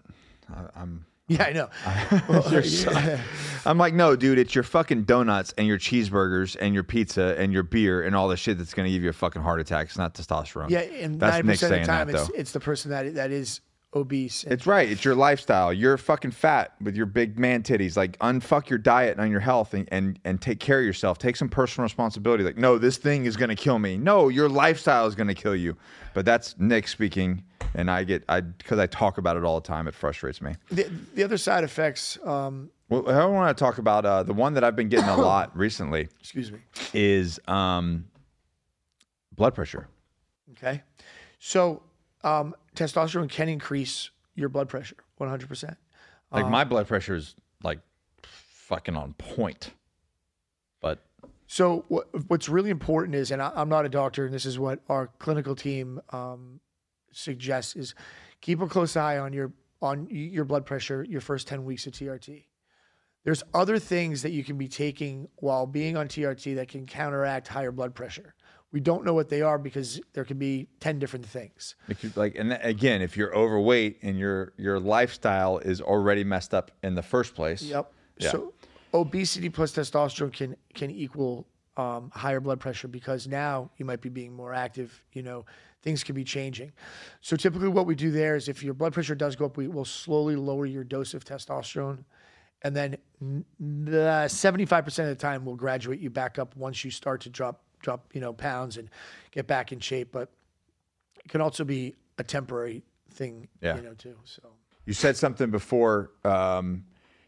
I, I'm yeah i know Well, yeah. I'm like, no, dude, it's your fucking donuts and your cheeseburgers and your pizza and your beer and all the shit that's gonna give you a fucking heart attack. It's not testosterone. Yeah, and that's ninety Nick percent of the time, it's it's the person that that is obese. And It's right. It's your lifestyle. You're fucking fat with your big man titties. Like unfuck your diet and on your health and, and and take care of yourself. Take some personal responsibility. Like, no, this thing is gonna kill me. No, your lifestyle is gonna kill you. But that's Nick speaking, and I get I because I talk about it all the time. It frustrates me. the, the other side effects, um, Well, I want to talk about uh, the one that I've been getting a lot recently excuse me. is um, blood pressure. Okay, so um, testosterone can increase your blood pressure one hundred percent. Like my blood pressure is like fucking on point. But So what, what's really important is, and I, I'm not a doctor, and this is what our clinical team um, suggests is keep a close eye on your on your blood pressure your first 10 weeks of TRT. There's other things that you can be taking while being on TRT that can counteract higher blood pressure. We don't know what they are because there could be 10 different things. like, and again, if you're overweight and your your lifestyle is already messed up in the first place, Yep. Yeah. So obesity plus testosterone can can equal um, higher blood pressure because now you might be being more active. You know, things can be changing. So typically, what we do there is if your blood pressure does go up, we will slowly lower your dose of testosterone, and then the seventy five percent of the time we'll graduate you back up once you start to drop drop you know pounds and get back in shape. But it can also be a temporary thing. Yeah. You know, too. So. You said something before. Um,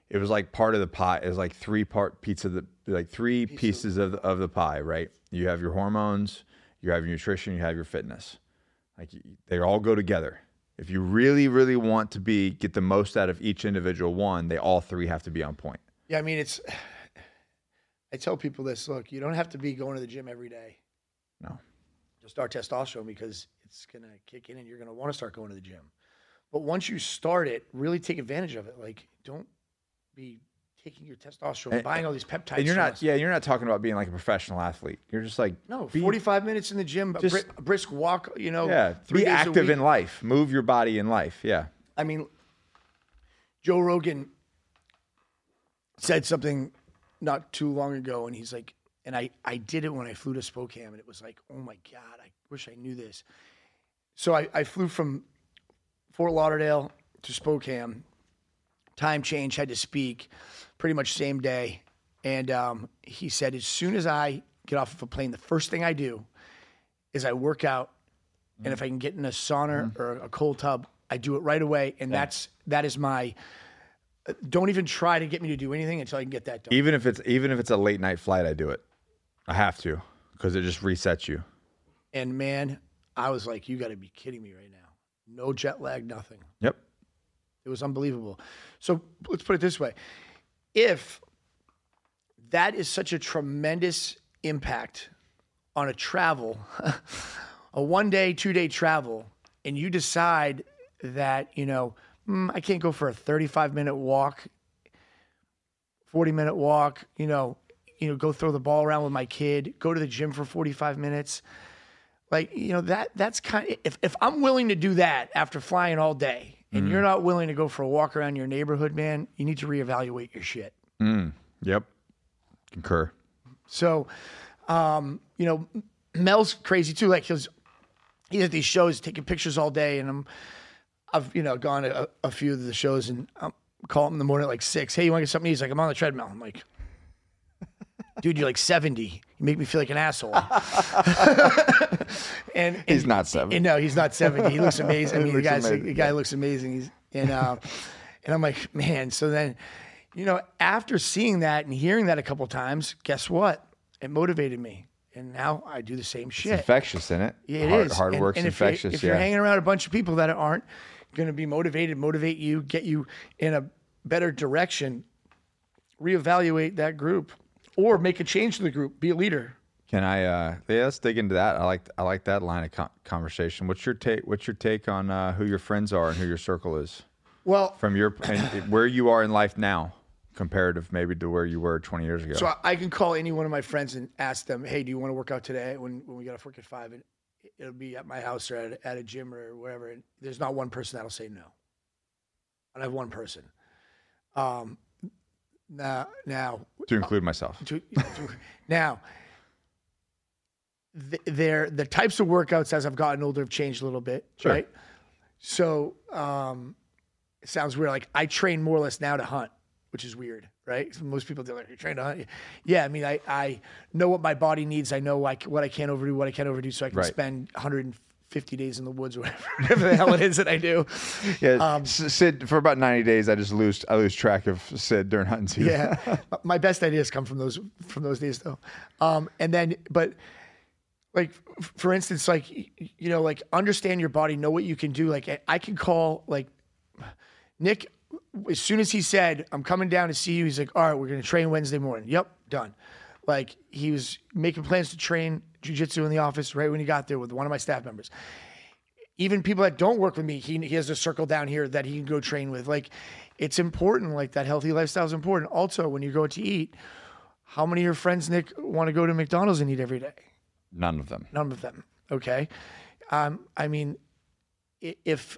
it was like part of the pie. It was like three part pizza. The like three pieces of the, of the pie, right? You have your hormones, you have your nutrition, you have your fitness. Like they all go together. If you really, really want to be get the most out of each individual one, they all three have to be on point. Yeah, I mean, it's. I tell people this: look, you don't have to be going to the gym every day No. to start testosterone because it's gonna kick in and you're gonna want to start going to the gym. But once you start it, really take advantage of it. Like, don't be taking your testosterone, And- buying all these peptides. And you're not, us. yeah, you're not talking about being like a professional athlete. You're just like No, be- 45 minutes in the gym, a Just- a brisk walk. You know, Yeah, be active in life. Move your body in life. Yeah. I mean, Joe Rogan said something not too long ago, and he's like, and I, I did it when I flew to Spokane, and it was like, oh my God, I wish I knew this. So I, I flew from Fort Lauderdale to Spokane, time change, had to speak pretty much same day. And um, he said, as soon as I get off of a plane, the first thing I do is I work out, and if I can get in a sauna or a cold tub, I do it right away, and that's that is my. Don't even try to get me to do anything until I can get that done. Even if it's even if it's a late night flight, I do it. I have to because it just resets you. And man, I was like, "You got to be kidding me right now! No jet lag, nothing." Yep. It was unbelievable. So let's put it this way: if that is such a tremendous impact on a travel, a one day, two day travel, and you decide that, you know, "Hmm, I can't go for a 35 minute walk, 40 minute walk, you know, you know, go throw the ball around with my kid, go to the gym for 45 minutes. Like, you know, that that's kind of if, if I'm willing to do that after flying all day and you're not willing to go for a walk around your neighborhood, man, you need to reevaluate your shit. Mm. Yep. Concur. So, um, you know, Mel's crazy too. Like he's he's at these shows taking pictures all day, and I'm I've you know gone to a, a few of the shows, and I'm calling him in the morning at like six. Hey, you want to get something? to eat?" He's like, I'm on the treadmill. I'm like, dude, you're like 70. You make me feel like an asshole. and, He's not 70. and no, he's not 70. He looks amazing. I mean, the guy's amazing, the guy looks amazing. He's and uh, and I'm like, man. So then, you know, after seeing that and hearing that a couple times, guess what? It motivated me, and now I do the same shit. Infectious, isn't it? Yeah, it hard, is. Hard work's and if, you, infectious. if yeah. you're hanging around a bunch of people that aren't going to be motivated, motivate you, get you in a better direction, reevaluate that group, or make a change to the group. Be a leader. Can I? Uh, yeah, let's dig into that. I like I like that line of conversation. What's your take? What's your take on uh, who your friends are and who your circle is Well, from your where you are in life now, comparative maybe to where you were 20 years ago? So I- I can call any one of my friends and ask them, "Hey, do you want to work out today?" When when we got off work at five, and it'll be at my house or at, at a gym or wherever. And there's not one person that'll say no. I have one person. Um, now now to include myself. to, to- now th- they're the types of workouts as I've gotten older have changed a little bit, Sure. right? So um, it sounds weird. Like I train more or less now to hunt, which is weird, right? So most people do like you train to hunt. Yeah, I mean, I I know what my body needs. I know like what I can't overdo, what I can't overdo, so I can Right. spend 150 days in the woods or whatever, whatever the hell it is that I do. Yeah, Um, Sid. For about 90 days, I just lose I lose track of Sid during hunting season. yeah my best ideas come from those from those days though um and then but like for instance like you know like understand your body know what you can do like i can call like nick as soon as he said i'm coming down to see you he's like all right we're going to train wednesday morning yep done like he was making plans to train jujitsu in the office right when he got there with one of my staff members even people that don't work with me, he, he has a circle down here that he can go train with. Like, it's important. Like that healthy lifestyle is important. Also, when you go to eat, how many of your friends, Nick, want to go to McDonald's and eat every day? None of them. None of them. Okay. Um, I mean, if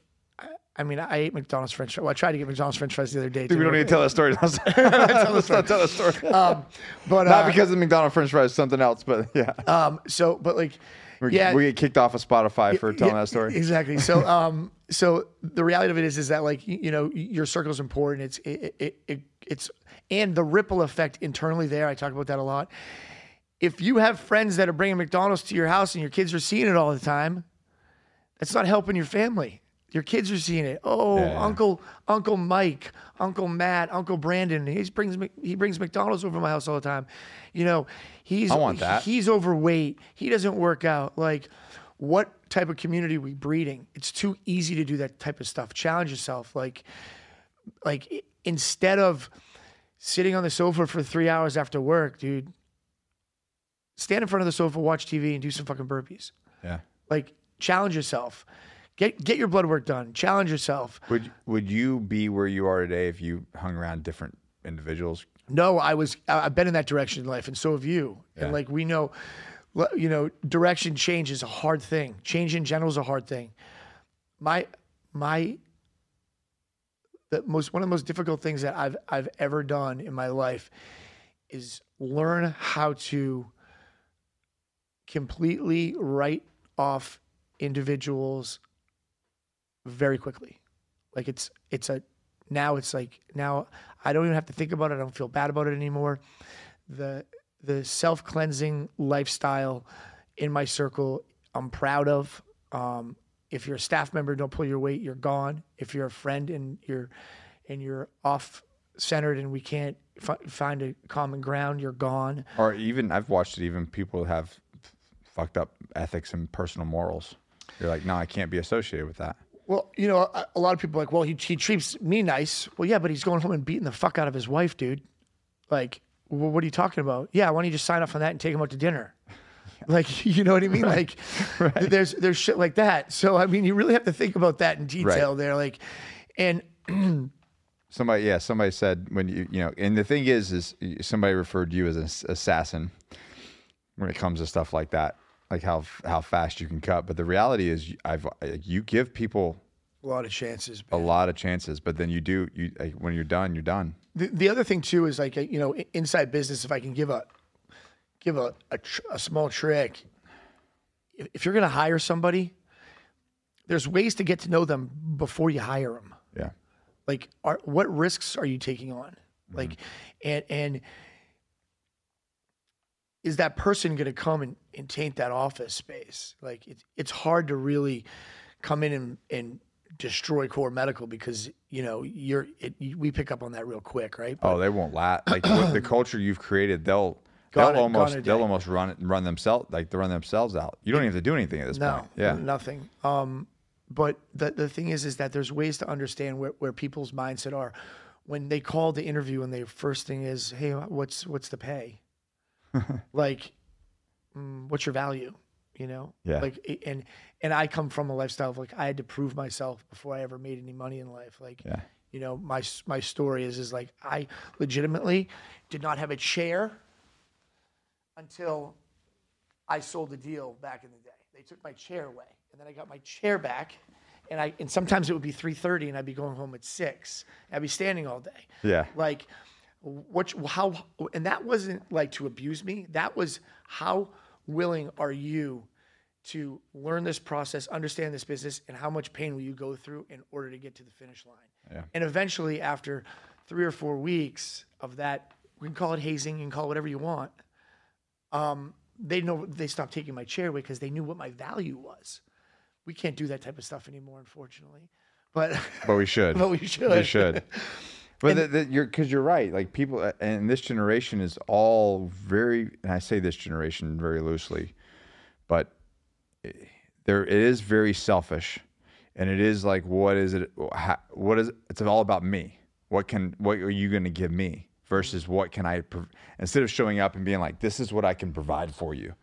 I- mean, I ate McDonald's French. Fries. Well, I tried to get McDonald's French fries the other day. We don't need to tell that story. Let's, not tell that story. Um, but Not uh, because of McDonald's French fries, something else. But yeah, um, so, but like, we, yeah, we get kicked off of Spotify for telling Yeah, that story. Exactly. So, um, so the reality of it is, is that like you, you know, your circle is important. It's it, it, it it's and the ripple effect internally there. I talk about that a lot. If you have friends that are bringing McDonald's to your house and your kids are seeing it all the time, that's not helping your family. Your kids are seeing it. Oh, Yeah. Uncle Uncle Mike, Uncle Matt, Uncle Brandon. He brings he brings McDonald's over to my house all the time. You know, he's I want that. He's overweight. He doesn't work out. Like, what type of community are we breeding? It's too easy to do that type of stuff. Challenge yourself. Like, like instead of sitting on the sofa for three hours after work, dude, stand in front of the sofa, watch TV, and do some fucking burpees. Yeah. Like, challenge yourself. Get get your blood work done. Challenge yourself. Would Would you be where you are today if you hung around different individuals? No, I was. I've been in that direction in life, and so have you. Yeah. And like we know, you know, direction change is a hard thing. Change in general is a hard thing. My my the most one of the most difficult things that I've I've ever done in my life is learn how to completely write off individuals very quickly. Like it's it's a now it's like now I don't even have to think about it. I don't feel bad about it anymore. The the self cleansing lifestyle in my circle. I'm proud of. Um, if you're a staff member, don't pull your weight. You're gone. If you're a friend and you're and you're off centered and we can't fi- find a common ground, you're gone. Or even I've watched it. Even people have f- fucked up ethics and personal morals. You're like, no, I can't be associated with that. Well, you know, a, a lot of people are like, well, he, he treats me nice. Well, yeah, but he's going home and beating the fuck out of his wife, dude. Like, well, what are you talking about? Yeah, why don't you just sign off on that and take him out to dinner? Like, you know what I mean? Like, there's there's shit like that. So, I mean, you really have to think about that in detail Right. there. Like, and Somebody, yeah, somebody said when you, you know, and the thing is, is somebody referred to you as an assassin when it comes to stuff like that, like how how fast you can cut. But the reality is, I've you give people a lot of chances. a lot of chances, but then you do you like, when you're done, you're done. The, the other thing too is like uh, you know inside business. If I can give a give a a, tr- a small trick, if, if you're going to hire somebody, there's ways to get to know them before you hire them. Yeah, Like, are what risks are you taking on? Like, mm-hmm. and and is that person going to come and, and taint that office space? Like, it's it's hard to really come in and, and destroy core medical because you know you're it, we pick up on that real quick, right? Oh, they won't last. Like the culture you've created, they'll they'll gone almost they'll almost run it run themselves like they run themselves out. You don't even have to do anything at this No, point. Yeah, nothing. Um, but the the thing is, is that there's ways to understand where, where people's mindset are when they call the interview and their first thing is, "Hey, what's what's the pay? like, mm, what's your value? You know? Yeah. Like, and and I come from a lifestyle of like I had to prove myself before I ever made any money in life. Like, yeah. you know, my my story is is like I legitimately did not have a chair until I sold a deal back in the day. They took my chair away, and then I got my chair back, and I and sometimes it would be three thirty, and I'd be going home at six. I'd be standing all day. Yeah. Like, what? How? And that wasn't like to abuse me. That was how willing are you to learn this process, understand this business, and how much pain will you go through in order to get to the finish line? Yeah. And eventually, after three or four weeks of that, we can call it hazing, you can call it whatever you want um, they know they stopped taking my chair away because they knew what my value was. We can't do that type of stuff anymore, unfortunately. But But we should. but we should. We should. But the, the, you're because you're right. Like people, uh, and this generation is all very. And I say this generation very loosely, but eh, there it is very selfish, and it is like, what is it? How, what is? It's all about me. What can? What are you going to give me? Versus what can I? Instead of showing up and being like, this is what I can provide for you.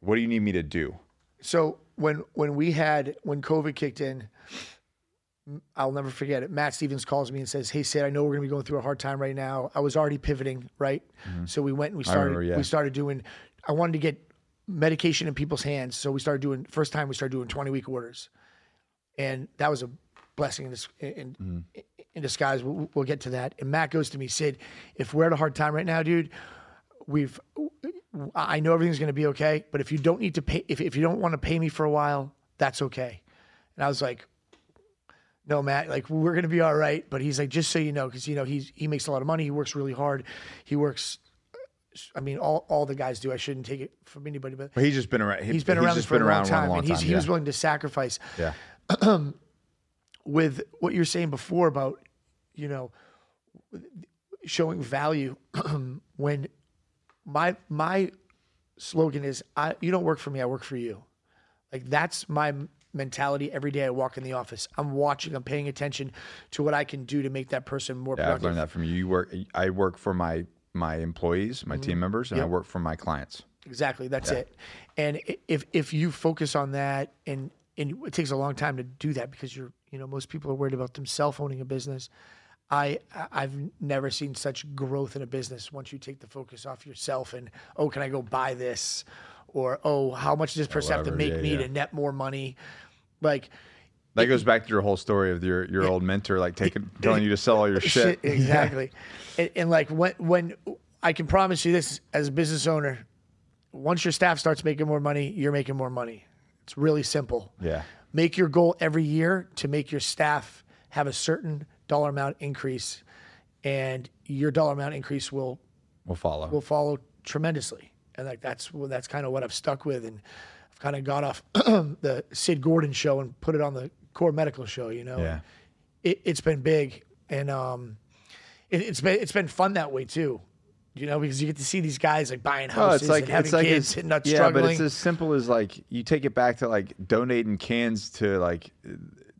What do you need me to do? So when when we had when COVID kicked in, I'll never forget it. Matt Stevens calls me and says, "Hey Sid, I know we're gonna be going through a hard time right now. I was already pivoting, right? So we went and we started Mm-hmm. remember, yeah. we started doing. I wanted to get medication in people's hands, so we started doing. First time we started doing twenty week orders, and that was a blessing in, in, Mm-hmm. in disguise. We'll, we'll get to that. And Matt goes to me, Sid, if we're at a hard time right now, dude, we've I know everything's going to be okay, but if you don't need to pay, if, if you don't want to pay me for a while, that's okay. And I was like, no, Matt, like we're going to be all right. But he's like, just so you know, because you know he's he makes a lot of money. He works really hard. He works. I mean, all, all the guys do. I shouldn't take it from anybody, but he's just been around. he's been around just for been a long around time, long and he's, time. he was willing to sacrifice yeah. with what you're saying before about, you know, showing value when my my slogan is I you don't work for me, I work for you. Like that's my mentality every day I walk in the office. I'm watching, I'm paying attention to what I can do to make that person more Yeah, I've learned that from you. You work. I work for my my employees, my Mm-hmm. team members, and I work for my clients. Exactly, that's it. And if if you focus on that, and and it takes a long time to do that because you're you know most people are worried about themselves owning a business. I- I've never seen such growth in a business once you take the focus off yourself and oh can I go buy this, or oh how much does this person have to make yeah, me yeah. to net more money, like That goes back to your whole story of your your old mentor, like taking telling you to sell all your shit. exactly. and, and like when when I can promise you this as a business owner, once your staff starts making more money, you're making more money. It's really simple. Yeah. Make your goal every year to make your staff have a certain dollar amount increase, and your dollar amount increase will We'll follow. will follow tremendously, and like that's that's kind of what I've stuck with, and I've kind of got off the Sid Gordon show and put it on the Core Medical show. You know, Yeah. it, it's been big, and um, it, it's been it's been fun that way too. You know, because you get to see these guys like buying Oh, houses it's like and having it's like kids it's, and not yeah, struggling. but it's as simple as like you take it back to like donating cans to like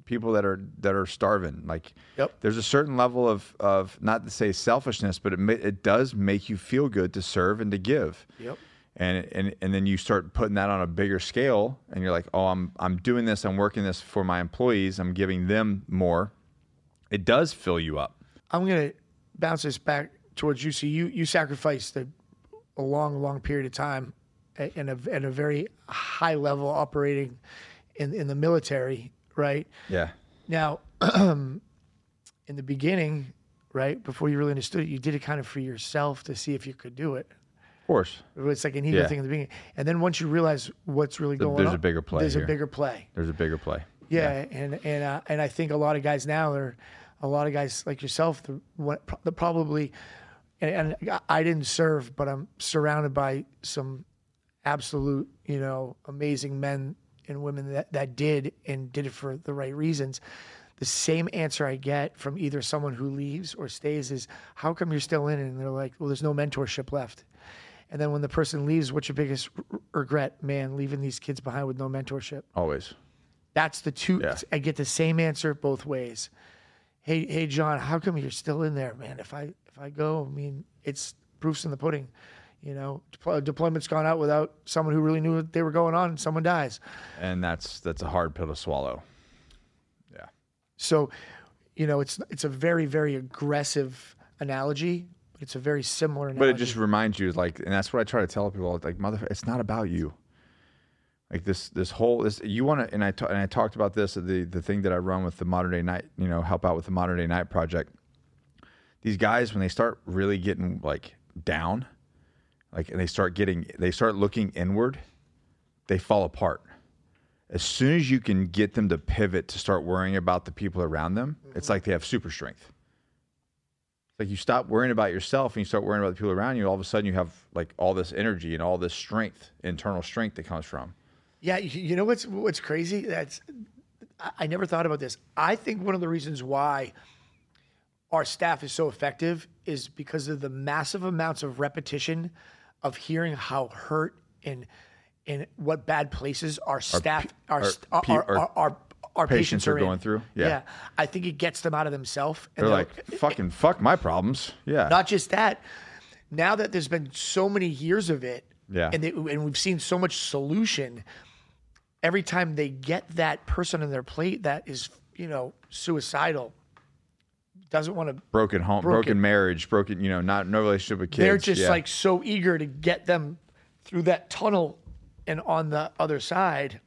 people that are that are starving. Like, Yep. there's a certain level of of not to say selfishness, but it ma- it does make you feel good to serve and to give. Yep. And and and then you start putting that on a bigger scale, and you're like, oh, I'm I'm doing this, I'm working this for my employees, I'm giving them more. It does fill you up. I'm gonna bounce this back towards you. So you you sacrificed a, a long, long period of time and a and a very high level operating in in the military, right? Yeah. Now, in the beginning, right before you really understood it, you did it kind of for yourself to see if you could do it. Of course. It's like an ego Yeah. thing in the beginning, and then once you realize what's really going there's on, a bigger play There's here. a bigger play. There's a bigger play. Yeah, and and uh, and I think a lot of guys now are, a lot of guys like yourself, the, the probably, and, and I didn't serve, but I'm surrounded by some absolute, you know, amazing men and women that that did and did it for the right reasons. The same answer I get from either someone who leaves or stays is, "How come you're still in?" And they're like, "Well, there's no mentorship left." And then when the person leaves, what's your biggest r- regret? Man, leaving these kids behind with no mentorship. Always. That's the two. Yeah. I get the same answer both ways. Hey, hey, John, how come you're still in there, man? If I if I go, I mean, it's proofs in the pudding. You know, Deploy- deployment's gone out without someone who really knew what they were going on, and someone dies. And that's that's a hard pill to swallow. Yeah. So, you know, it's it's a very very aggressive analogy, but it's a very similar analogy. But it just reminds you, like, and that's what I try to tell people, like, mother, it's not about you. Like this, this whole, this you want to, and I and I talked about this the the thing that I run with the Modern Day Knight, you know, help out with the Modern Day Knight project. These guys, when they start really getting like down, like, and they start getting, they start looking inward, they fall apart. As soon as you can get them to pivot to start worrying about the people around them, it's mm-hmm. like they have super strength. it's Like you stop worrying about yourself and you start worrying about the people around you, all of a sudden you have like all this energy and all this strength, internal strength that comes from. Yeah, you know what's what's crazy? That's I never thought about this. I think one of the reasons why our staff is so effective is because of the massive amounts of repetition of hearing how hurt and and what bad places our staff our our our, our, our our, patients patients are in. going through. Yeah. I think it gets them out of themselves. And They're like, fucking fuck my problems. Yeah. not just that. Now that there's been so many years of it, Yeah. and they, and we've seen so much solution. Every time they get that person on their plate that is, you know, suicidal, doesn't want to. broken home, broken, Broken. marriage, broken, you know, not no relationship with kids. They're just Yeah. like so eager to get them through that tunnel and on the other side.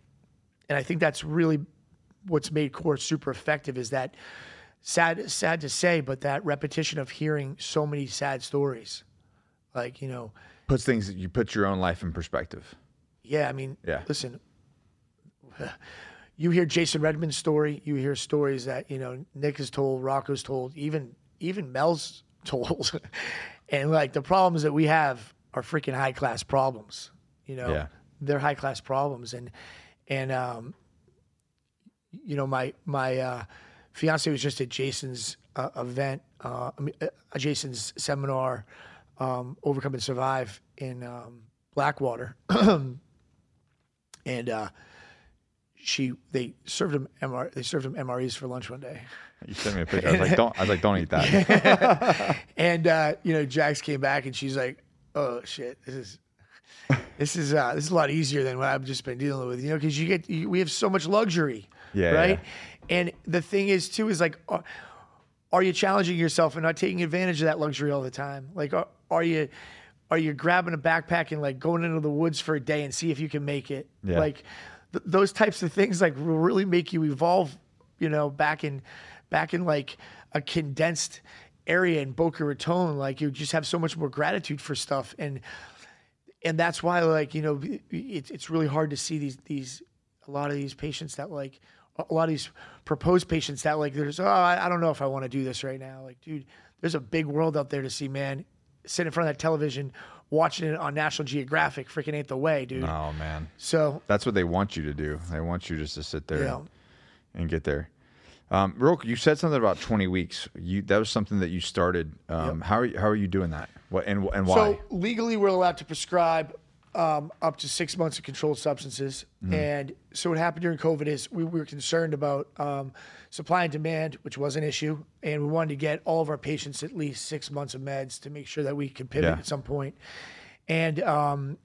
And I think that's really what's made core super effective is that sad sad to say, but that repetition of hearing so many sad stories. Like, you know, puts things that you put your own life in perspective. Yeah, I mean, Yeah. listen, you hear Jason Redman's story, you hear stories that, you know, Nick has told, Rocco's told, even even Mel's told. and like the problems that we have are freaking high class problems. You know, Yeah. they're high class problems. And and um you know, my my uh fiance was just at Jason's uh, event, uh, I mean, uh, Jason's seminar, um, Overcome and Survive in um, Blackwater, and uh, she they served him MR, they served him MREs for lunch one day, You sent me a picture. I was like, don't. I was like, don't eat that. and uh, you know Jax came back and she's like, "Oh shit, this is." This is uh, this is a lot easier than what I've just been dealing with, you know, because you get you, we have so much luxury, Yeah, right? yeah. And the thing is too is like, are, are you challenging yourself and not taking advantage of that luxury all the time? Like, are, are you are you grabbing a backpack and like going into the woods for a day and see if you can make it? Yeah. Like th- those types of things like will really make you evolve. You know, back in back in like a condensed area in Boca Raton, like you just have so much more gratitude for stuff. And and that's why like you know it's it's really hard to see these these a lot of these patients that like a lot of these proposed patients that like there's oh I, I don't know if I want to do this right now. Like dude there's a big world out there to see man. Sit in front of that television watching it on National Geographic. Freaking ain't the way, dude. Oh man, So that's what they want you to do. They want you just to sit there Yeah. and, and get there. Um, real, you said something about 20 weeks. You that was something that you started. Um, How are you, how are you doing that? What and and why? So legally, we're allowed to prescribe um, up to six months of controlled substances. Mm-hmm. And so what happened during COVID is we, we were concerned about um, supply and demand, which was an issue, and we wanted to get all of our patients at least six months of meds to make sure that we could pivot Yeah. at some point. And um,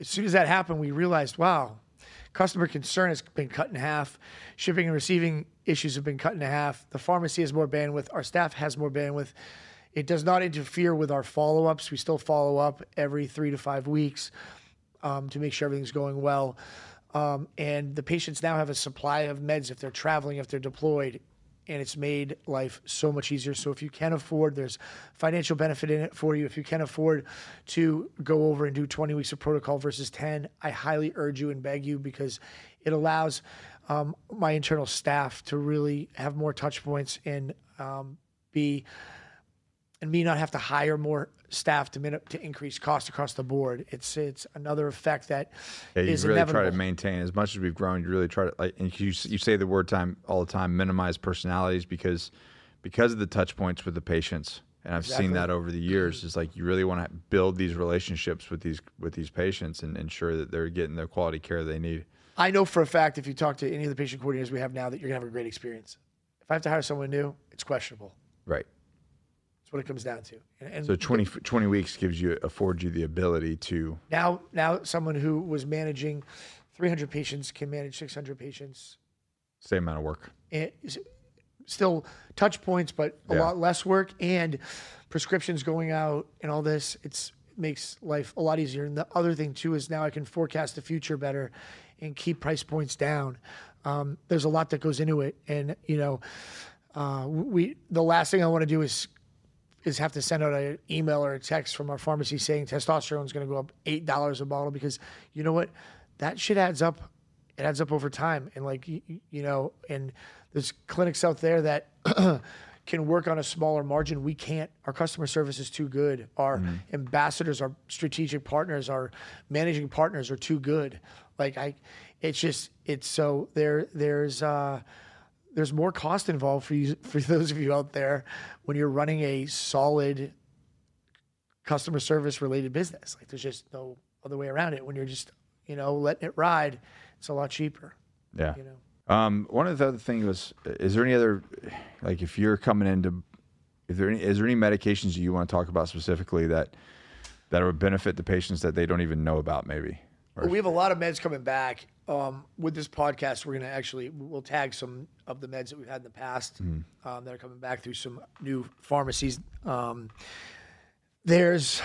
as soon as that happened, we realized, wow, customer concern has been cut in half. Shipping and receiving issues have been cut in half. The pharmacy has more bandwidth. Our staff has more bandwidth. It does not interfere with our follow ups. We still follow up every three to five weeks um, to make sure everything's going well. Um, and the patients now have a supply of meds if they're traveling, if they're deployed, and it's made life so much easier. So if you can afford, there's financial benefit in it for you. If you can afford to go over and do 20 weeks of protocol versus 10, I highly urge you and beg you because it allows um, my internal staff to really have more touch points and um, be and me not have to hire more staff to min- to increase cost across the board. It's it's another effect that Yeah, you is really inevitable. try to maintain as much as we've grown. You really try to like, and you you say the word time all the time. Minimize personalities because because of the touch points with the patients, and I've seen that over the years. Is like you really want to build these relationships with these with these patients and ensure that they're getting the quality care they need. I know for a fact if you talk to any of the patient coordinators we have now that you're gonna have a great experience. If I have to hire someone new, it's questionable. Right. That's what it comes down to. And, So 20, 20 weeks gives you affords you the ability to now now someone who was managing 300 patients can manage 600 patients. same amount of work. And still touch points, but a Yeah. lot less work and prescriptions going out and all this. It's makes life a lot easier. And the other thing too is now I can forecast the future better and keep price points down. Um, there's a lot that goes into it, and you know, uh, we the last thing I want to do is is have to send out an email or a text from our pharmacy saying testosterone is going to go up eight dollars a bottle because you know what, that shit adds up. It adds up over time, and like you, you know, and there's clinics out there that can work on a smaller margin. We can't. Our customer service is too good. Our ambassadors, our strategic partners, our managing partners are too good. Like I, it's just it's so there. There's uh, there's more cost involved for you for those of you out there when you're running a solid customer service related business. Like there's just no other way around it. When you're just you know letting it ride, it's a lot cheaper. Yeah. You know. Um, one of the other things was, is there any other, like, if you're coming into, if there any, is there any medications that you want to talk about specifically that that would benefit the patients that they don't even know about, maybe? Or, We have a lot of meds coming back. Um, with this podcast, we're going to actually we'll tag some of the meds that we've had in the past Mm-hmm. um, that are coming back through some new pharmacies. Um, there's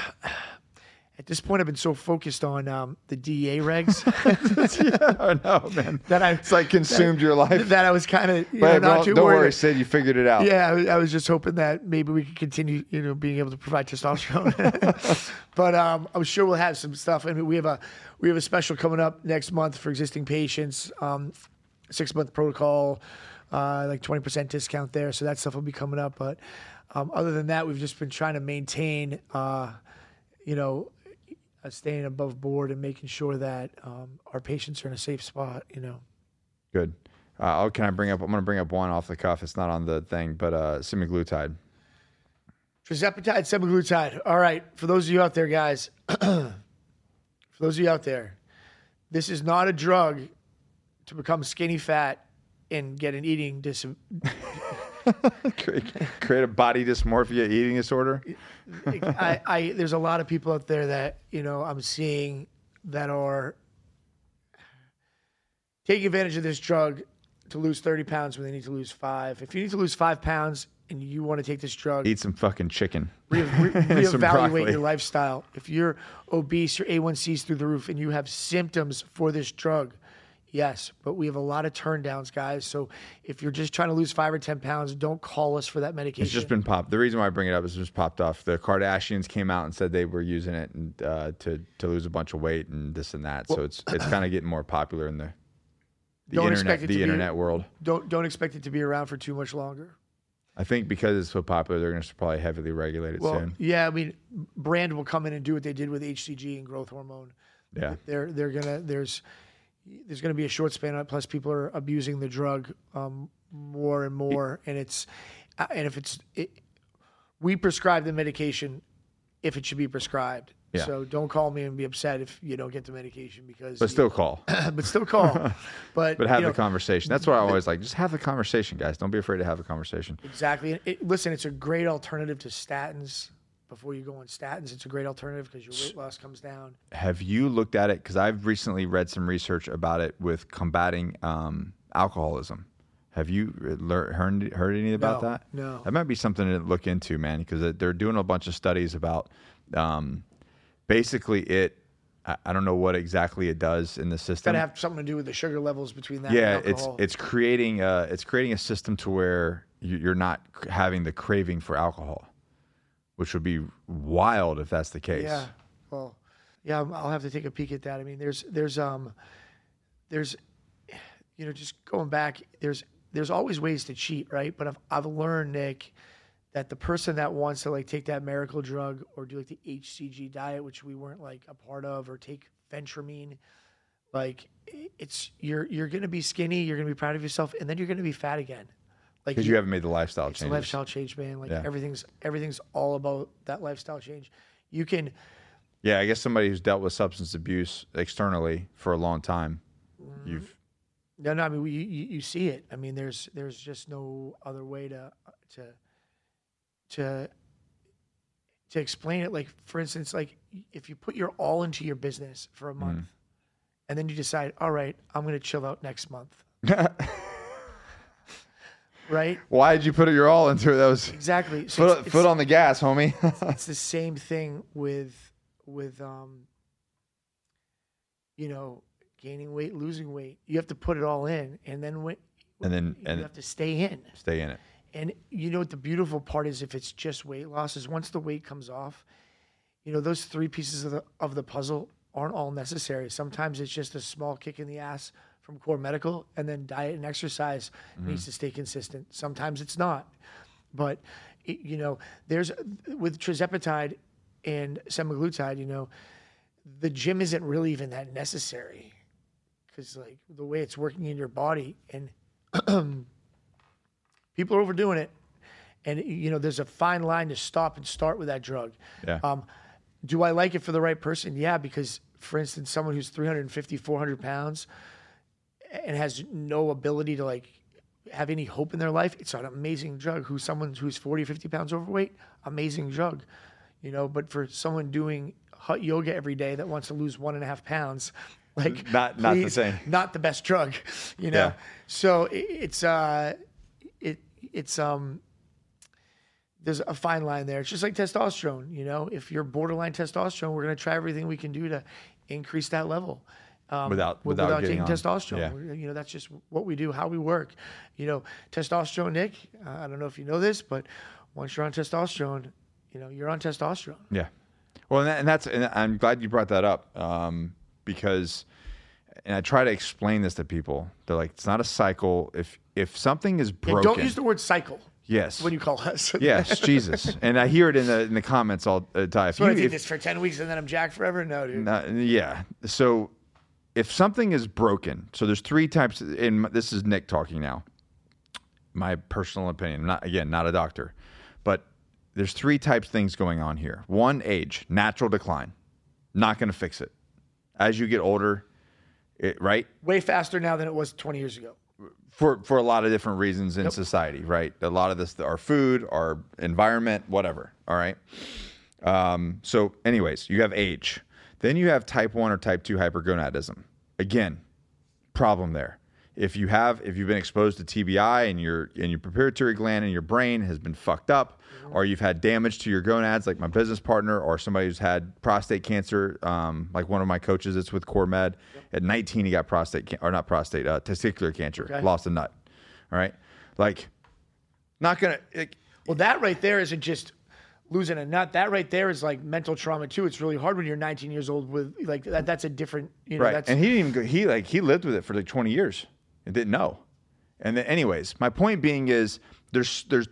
at this point, I've been so focused on um, the DEA regs oh no, man, that I it's like consumed your life. that I was kind of know, not don't, too don't worried. worry, Sid, you figured it out. Yeah, I was- I was just hoping that maybe we could continue, you know, being able to provide testosterone. but um, I'm sure we'll have some stuff. I mean, we have a we have a special coming up next month for existing patients. Um, six month protocol, uh, like 20% discount there. So that stuff will be coming up. But um, other than that, we've just been trying to maintain, uh, you know, uh, staying above board and making sure that um, our patients are in a safe spot. You know. Good. Uh, oh, can I bring up? I'm going to bring up one off the cuff. It's not on the thing, but uh, semaglutide. Tirzepatide, semaglutide. All right, for those of you out there, guys, for those of you out there, this is not a drug to become skinny fat and get an eating dis. create, create a body dysmorphia eating disorder. I, I, there's a lot of people out there that you know I'm seeing that are taking advantage of this drug to lose 30 pounds when they need to lose five. If you need to lose five pounds and you want to take this drug, Eat some fucking chicken. re- re- reevaluate your lifestyle. If you're obese, your A1C's through the roof, and you have symptoms for this drug, yes, but we have a lot of turndowns, guys. So if you're just trying to lose five or ten pounds, don't call us for that medication. It's just been popped. The reason why I bring it up is it just popped off. The Kardashians came out and said they were using it and uh, to to lose a bunch of weight and this and that. so it's it's kind of getting more popular in the the Don't internet expect it the to be- internet world. don't don't expect it to be around for too much longer. I think because it's so popular, they're going to probably heavily regulate it Well, soon. yeah, I mean, brand will come in and do what they did with HCG and growth hormone. Yeah. They're they're gonna there's there's gonna be a short span. Plus, people are abusing the drug um, more and more, and it's uh, and if it's it, we prescribe the medication if it should be prescribed. Yeah. So don't call me and be upset if you don't get the medication because But still call. but still call. But But have you the conversation. That's what I always like. Just have the conversation, guys. Don't be afraid to have a conversation. exactly. It, listen, it's a great alternative to statins. Before you go on statins, it's a great alternative because your weight loss comes down. Have you looked at it? Because I've recently read some research about it with combating um, alcoholism. Have you lear- heard, heard any about No, that? no. That might be something to look into, man, because they're doing a bunch of studies about um, basically it. I I don't know what exactly it does in the system. Got to have something to do with the sugar levels between that. yeah, and it's it's creating a it's creating a system to where you- you're not having the craving for alcohol, which would be wild if that's the case. Yeah. Well, yeah, I'll have to take a peek at that. I mean, there's there's um there's you know just going back there's there's always ways to cheat, right? But I've I've learned Nick that the person that wants to like take that miracle drug or do like the HCG diet, which we weren't like a part of, or take phentermine, like it's you're you're gonna be skinny, you're gonna be proud of yourself, and then you're gonna be fat again. Like because you haven't made the lifestyle change. changes. lifestyle change, man. Like Yeah. everything's everything's all about that lifestyle change. You can Yeah, I guess somebody who's dealt with substance abuse externally for a long time, Mm-hmm. you've No, no. I mean, you, you, you see it. I mean, there's there's just no other way to to to to explain it. Like, for instance, like if you put your all into your business for a month, and then you decide, all right, I'm going to chill out next month, right? Why did you put your all into it? That was Exactly. So foot, it's, foot on the gas, homie. it's the same thing with with um you know gaining weight losing weight you have to put it all in and then when and then you and have to stay in stay in it. and you know what the beautiful part is if it's just weight loss is once the weight comes off you know those three pieces of the of the puzzle aren't all necessary sometimes it's just a small kick in the ass from core medical and then diet and exercise needs to stay consistent. Sometimes it's not. But it, you know there's with tirzepatide and semaglutide you know the gym isn't really even that necessary. Because like the way it's working in your body and people are overdoing it. And you know there's a fine line to stop and start with that drug. Yeah. um, do i like it for the right person? Yeah because for instance someone who's 350 400 pounds and has no ability to like have any hope in their life it's an amazing drug who's someone who's 40 50 pounds overweight amazing drug you know but for someone doing hot yoga every day that wants to lose one and a half pounds like Not- not the same. not the best drug you know Yeah. so it, it's uh it it's um there's a fine line there. It's just like testosterone, you know. If you're borderline testosterone, we're gonna try everything we can do to increase that level. Um, Without- wi- without getting taking on. testosterone, Yeah. You know that's just what we do, how we work. You know, testosterone, Nick. Uh, I don't know if you know this, but once you're on testosterone, you know you're on testosterone. Yeah. Well, and, that, and that's and I'm glad you brought that up um, because, and I try to explain this to people. They're like, it's not a cycle. If if something is broken, don't use the word cycle yes, when you call us. yes, Jesus, and I hear it in the in the comments all the time. If So I you- did if- this for ten weeks and then I'm jacked forever. No, dude. Uh, yeah. So if something is broken, so there's three types. In this is Nick talking now. My personal opinion. Not again not a doctor, but there's three types of things going on here. One, age, natural decline, not going to fix it. As you get older, it, right? Way faster now than it was 20 years ago. for for a lot of different reasons in society, right? A lot of this, our food, our environment, whatever. All right. Um, so, anyways, you have age. Then you have type one or type two hypergonadism. Again, problem there. If you have, if you've been exposed to TBI and your and your pituitary gland in your brain has been fucked up, or you've had damage to your gonads, like my business partner, or somebody who's had prostate cancer, um, like one of my coaches, it's with Core Med. At 19, he got prostate can- or not prostate, uh, testicular cancer, Okay. lost a nut. All right, like not gonna. It, Well, that right there isn't just losing a nut. That right there is like mental trauma too. It's really hard when you're 19 years old with like that. That's a different, you know. right, That's and he didn't even go. He like he lived with it for like 20 years and didn't know. And then, anyways, my point being is there's there's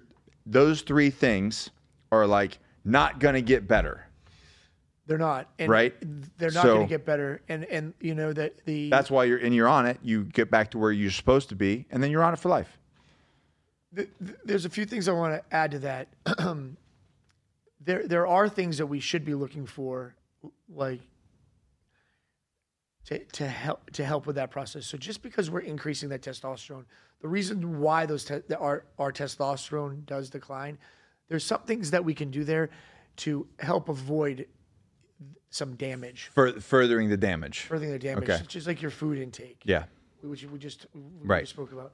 those three things are like not gonna get better. They're not. And Right. They're not So- going to get better. And and you know that the That's why you're and you're on it. You get back to where you're supposed to be, and then you're on it for life. th- th- there's a few things I want to add to that. there there are things that we should be looking for, like to to help to help with that process. So just because we're increasing that testosterone, the reason why those te- our our testosterone does decline, there's some things that we can do there to help avoid some damage, Fur- furthering the damage. furthering the damage, Okay. just like your food intake Yeah. which we just we Right. just spoke about.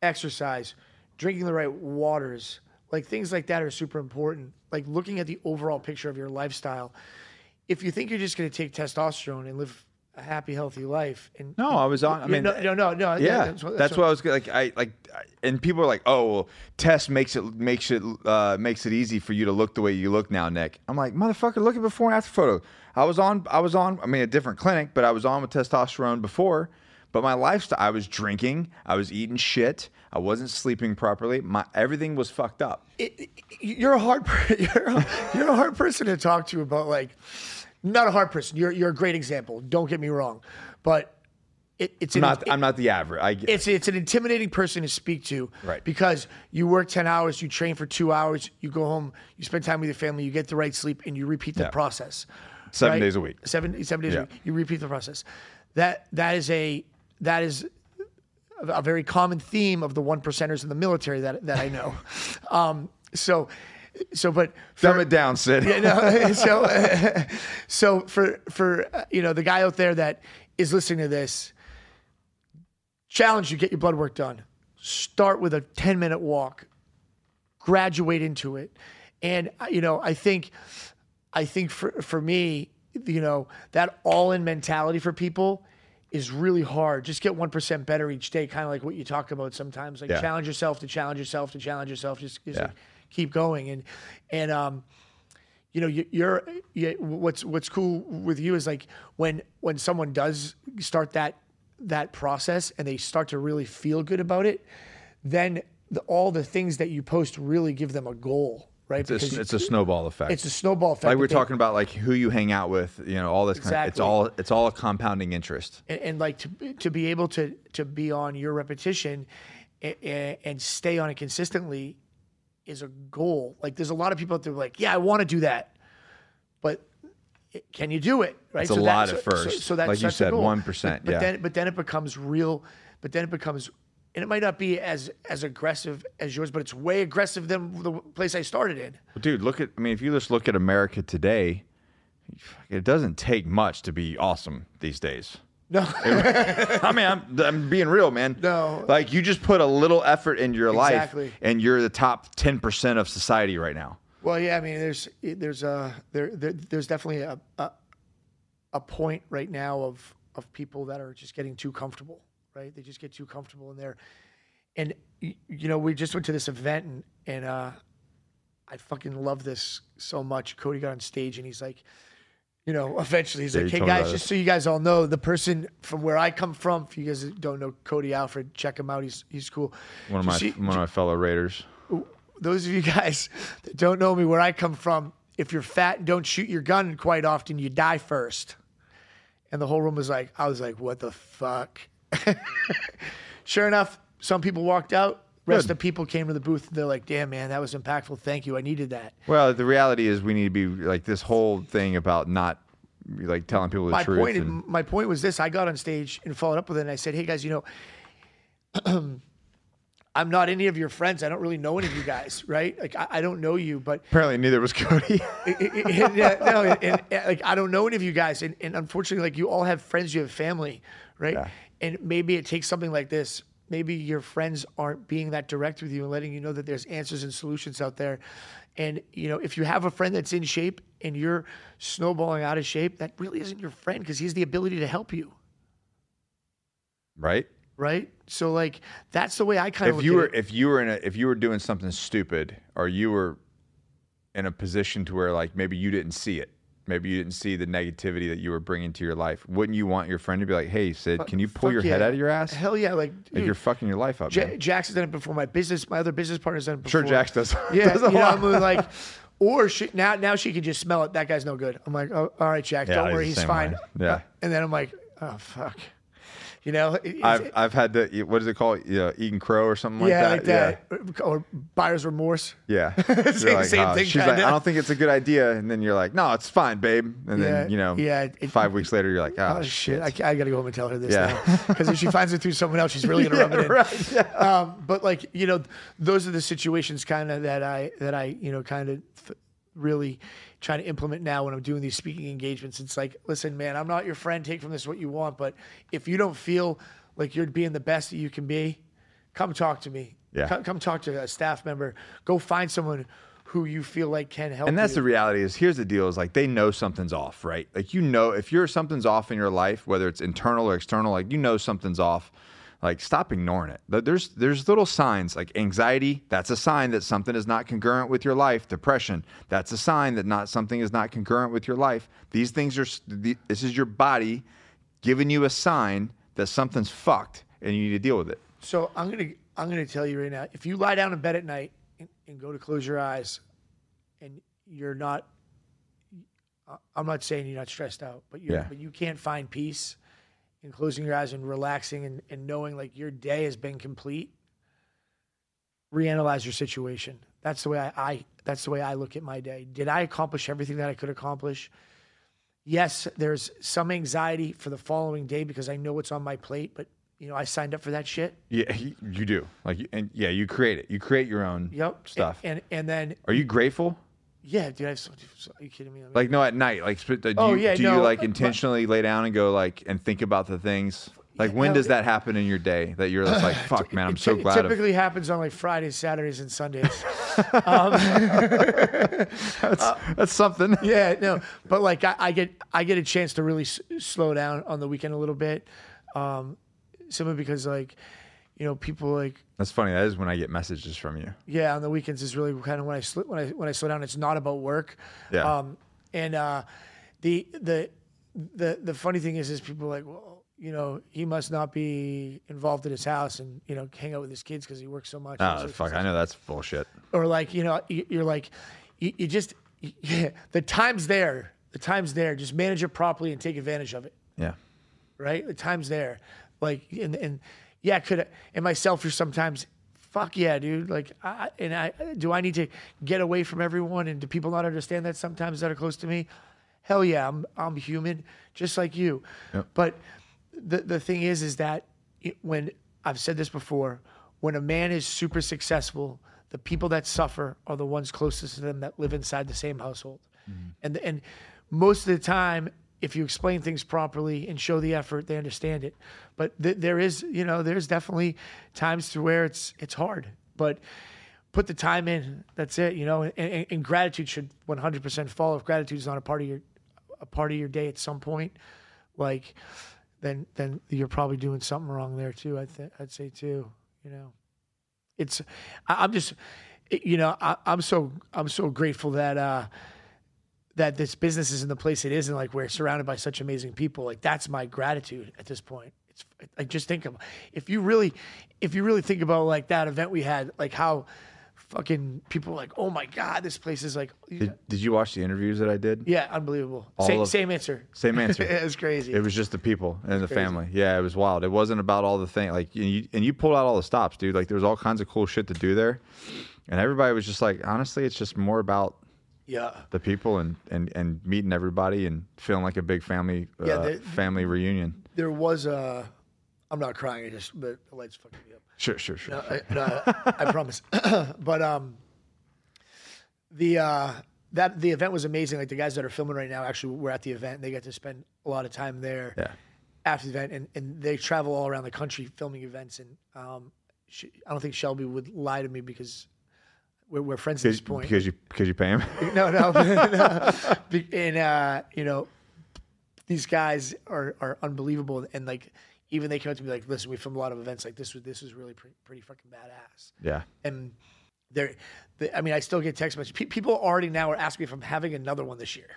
Exercise, drinking the right waters, like things like that are super important. Like looking at the overall picture of your lifestyle. If you think you're just going to take testosterone and live a happy, healthy life, and No, I was on. I mean, no, no, no, no. yeah, that's, what, that's, what I was like. I like, I- and people are like, "Oh, well, test makes it makes it uh, makes it easy for you to look the way you look now, Nick." I'm like, motherfucker, look at before and after photo. I was on, I was on. I mean, a different clinic, but I was on with testosterone before. But my lifestyle, I was drinking, I was eating shit, I wasn't sleeping properly. My everything was fucked up. it, it- you're a hard you're a, you're a hard person to talk to about like not a hard person. You're you're a great example. Don't get me wrong, but it, it's I'm an, not, I'm not the average. I it's it's an intimidating person to speak to, Right. Because you work ten hours, you train for two hours, you go home, you spend time with your family, you get the right sleep, and you repeat the Yeah. process. Seven right? days a week. Seven seven days Yeah. a week. You repeat the process. That that is a that is a very common theme of the one percenters in the military that that I know. um, so so but for, dumb it down, Sid. you know, so so for for uh, you know the guy out there that is listening to this challenge you get your blood work done start with a 10 minute walk graduate into it and uh, you know i think i think for for me you know that all in mentality for people is really hard just get 1% better each day kind of like what you talk about sometimes like Yeah. challenge yourself to challenge yourself to challenge yourself just, just Yeah. like keep going and and um you know you, you're you, what's what's cool with you is like when when someone does start that that process and they start to really feel good about it then the, all the things that you post really give them a goal right It's, a, it's a snowball effect. it's a snowball effect like we're talking about, like who you hang out with. You know, all this kind of. It's all it's all a compounding interest. and, and like to to be able to to be on your repetition and, and stay on it consistently is a goal. Like there's a lot of people out there like, yeah, I want to do that, but eh, can you do it? Right. It's a lot at first. So that's Like you said, 1%, But, but yeah. then but then it becomes real. But then it becomes. And it might not be as as aggressive as yours, but it's way aggressive than the place I started in. Well, dude, look at. I mean, if you just look at America today, it doesn't take much to be awesome these days. No, I mean, I'm, I'm being real, man. No. like you just put a little effort into your Exactly. life, and you're the top ten percent of society right now. Well, yeah, I mean, there's there's a there, there there's definitely a, a a point right now of of people that are just getting too comfortable, right? They just get too comfortable in there, and you know, we just went to this event and and uh, I fucking love this so much. Cody got on stage and he's like. You know, eventually he's Yeah, like, "Hey guys, just so you guys all know, the person from where I come from. If you guys don't know Cody Alford, check him out. He's he's cool. One of my see- one of my fellow Raiders. those of you guys that don't know me where I come from, if you're fat and don't shoot your gun quite often, you die first. And the whole room was like, I was like, what the fuck? sure enough, some people walked out. Rest Good. of the people came to the booth. They're like, damn, man, that was impactful. Thank you. I needed that. Well, the reality is we need to be like this whole thing about not like telling people the my truth. point, and- my point was this: I got on stage and followed up with it, and I said, "Hey guys, you know, I'm not any of your friends. I don't really know any of you guys, right? Like I, I don't know you, but apparently, neither was Cody. yeah, no, and, and, and, like I don't know any of you guys, and, and unfortunately, like you all have friends, you have family, right? Yeah. And maybe it takes something like this. Maybe your friends aren't being that direct with you and letting you know that there's answers and solutions out there. And you know, if you have a friend that's in shape and you're snowballing out of shape, that really isn't your friend because he has the ability to help you, right? right? So like that's the way I kind of if you were if you were in a if you were doing something stupid or you were in a position to where like maybe you didn't see it maybe you didn't see the negativity that you were bringing to your life. Wouldn't you want your friend to be like, "Hey, Sid, can you pull Fuck your yeah. head out of your ass? Hell yeah, like, like you're fucking your life up." Ja- man. Jack's done it before. My business, my other business partner's done it before. Sure, Jax does. Yeah, does a you know. I'm like, or she, now now she can just smell it. That guy's no good. I'm like, oh, all right, Jack, Yeah, don't he's worry, the he's same fine. way. Yeah. and then I'm like, oh fuck, you know, I've I've had the what is it called? Yeah, eating crow or something like yeah, that. like that, or buyer's remorse. Yeah. yeah. Same- like, same "Oh." thing, She's like, kinda. I don't think it's a good idea, and then you're like, No, it's fine, babe. And Yeah, then you know, yeah, it- five weeks later, you're like, Oh, Oh shit! I, I got to go home and tell her this Yeah. because if she finds it through someone else, she's really gonna rub it in. right, yeah. Um, but like you know, those are the situations kind of that I that I you know kind of th- really trying to implement now when I'm doing these speaking engagements. It's like, listen, man, I'm not your friend. Take from this what you want, but if you don't feel like you're being the best that you can be, come talk to me. Yeah. Come, come talk to a staff member. Go find someone who you feel like can help. And that's you. the reality is here's the deal is like they know something's off, right? Like you know if you're something's off in your life, whether it's internal or external, like you know something's off. Like stop ignoring it. There's there's little signs like anxiety, that's a sign that something is not congruent with your life. Depression, that's a sign that not something is not congruent with your life. These things are this is your body giving you a sign that something's fucked and you need to deal with it. So I'm gonna I'm gonna tell you right now. If you lie down in bed at night and, and go to close your eyes, and you're not, I'm not saying you're not stressed out, but you Yeah. but you can't find peace in closing your eyes and relaxing and, and knowing like your day has been complete. Reanalyze your situation. That's the way I, I that's the way I look at my day. Did I accomplish everything that I could accomplish? Yes, there's some anxiety for the following day because I know what's on my plate, but you know, I signed up for that shit. Yeah, you you do. Like and yeah, you create it. You create your own Yep. stuff. And and, and then Are you grateful? Yeah, dude, I so, are you kidding me? I mean, Like no, at night. Like sp- do Oh, you, yeah, do no, you like intentionally lay down and go like and think about the things? Like when hell, does that happen in your day that you're just like, fuck, man, I'm so ty- glad. It Of, typically happens on like Fridays, Saturdays, and Sundays. that's something. yeah, no, but like I, I get I get a chance to really s- slow down on the weekend a little bit, um, simply because like, you know, people like That's funny. That is when I get messages from you. yeah on the weekends is really kind of when I sl- when I when I slow down. It's not about work. Yeah. Um, and uh, the the the the funny thing is, is people like, well, you know, he must not be involved at his house and you know hang out with his kids because he works so much. Oh fuck, I know that's bullshit. or like you know you- you're like you, you just yeah, the time's there the time's there just manage it properly and take advantage of it Yeah. right the time's there like and, and yeah could I, am i selfish sometimes fuck yeah dude like I, and i do i need to get away from everyone and do people not understand that sometimes that are close to me hell yeah i'm i'm human just like you Yep. but the the thing is is that when I've said this before, when a man is super successful, the people that suffer are the ones closest to them that live inside the same household. Mm-hmm. And and most of the time if you explain things properly and show the effort, they understand it. But th- there is, you know, there's definitely times to where it's it's hard. But put the time in. That's it. You know, and, and, and gratitude should 100% follow. If gratitude is not a part of your a part of your day at some point, like then then you're probably doing something wrong there too. I th- I'd say too. You know, it's I, I'm just you know I, I'm so I'm so grateful that uh that this business is in the place it is and like we're surrounded by such amazing people. Like that's my gratitude at this point. It's like just think of if you really if you really think about like that event we had, like how fucking people like, oh my god, this place is like Did, did you watch the interviews that I did? yeah, unbelievable. All Same, of- same answer. Same answer. it's crazy. It was just the people and the crazy. family. Yeah, it was wild. It wasn't about all the thing like and you and you pulled out all the stops, dude. Like there was all kinds of cool shit to do there, and everybody was just like, honestly, it's just more about yeah. the people and and and meeting everybody and feeling like a big family Yeah, uh, the- family reunion. There was a. I'm not crying. I just but the lights fucking me up. Sure, sure, sure. No, I, no, I promise. but um, the uh, that the event was amazing. Like the guys that are filming right now actually were at the event. And they got to spend a lot of time there yeah, after the event, and, and they travel all around the country filming events. And um, she, I don't think Shelby would lie to me because we're, we're friends at this because, point. because you because you pay him. no, no, no. And uh, you know, these guys are are unbelievable, and like even they come up to me like, "Listen, we filmed a lot of events. Like this was this was really pretty, pretty fucking badass." yeah, And they're, they, I mean, I still get text messages. Pe- people already now are asking me if I'm having another one this year.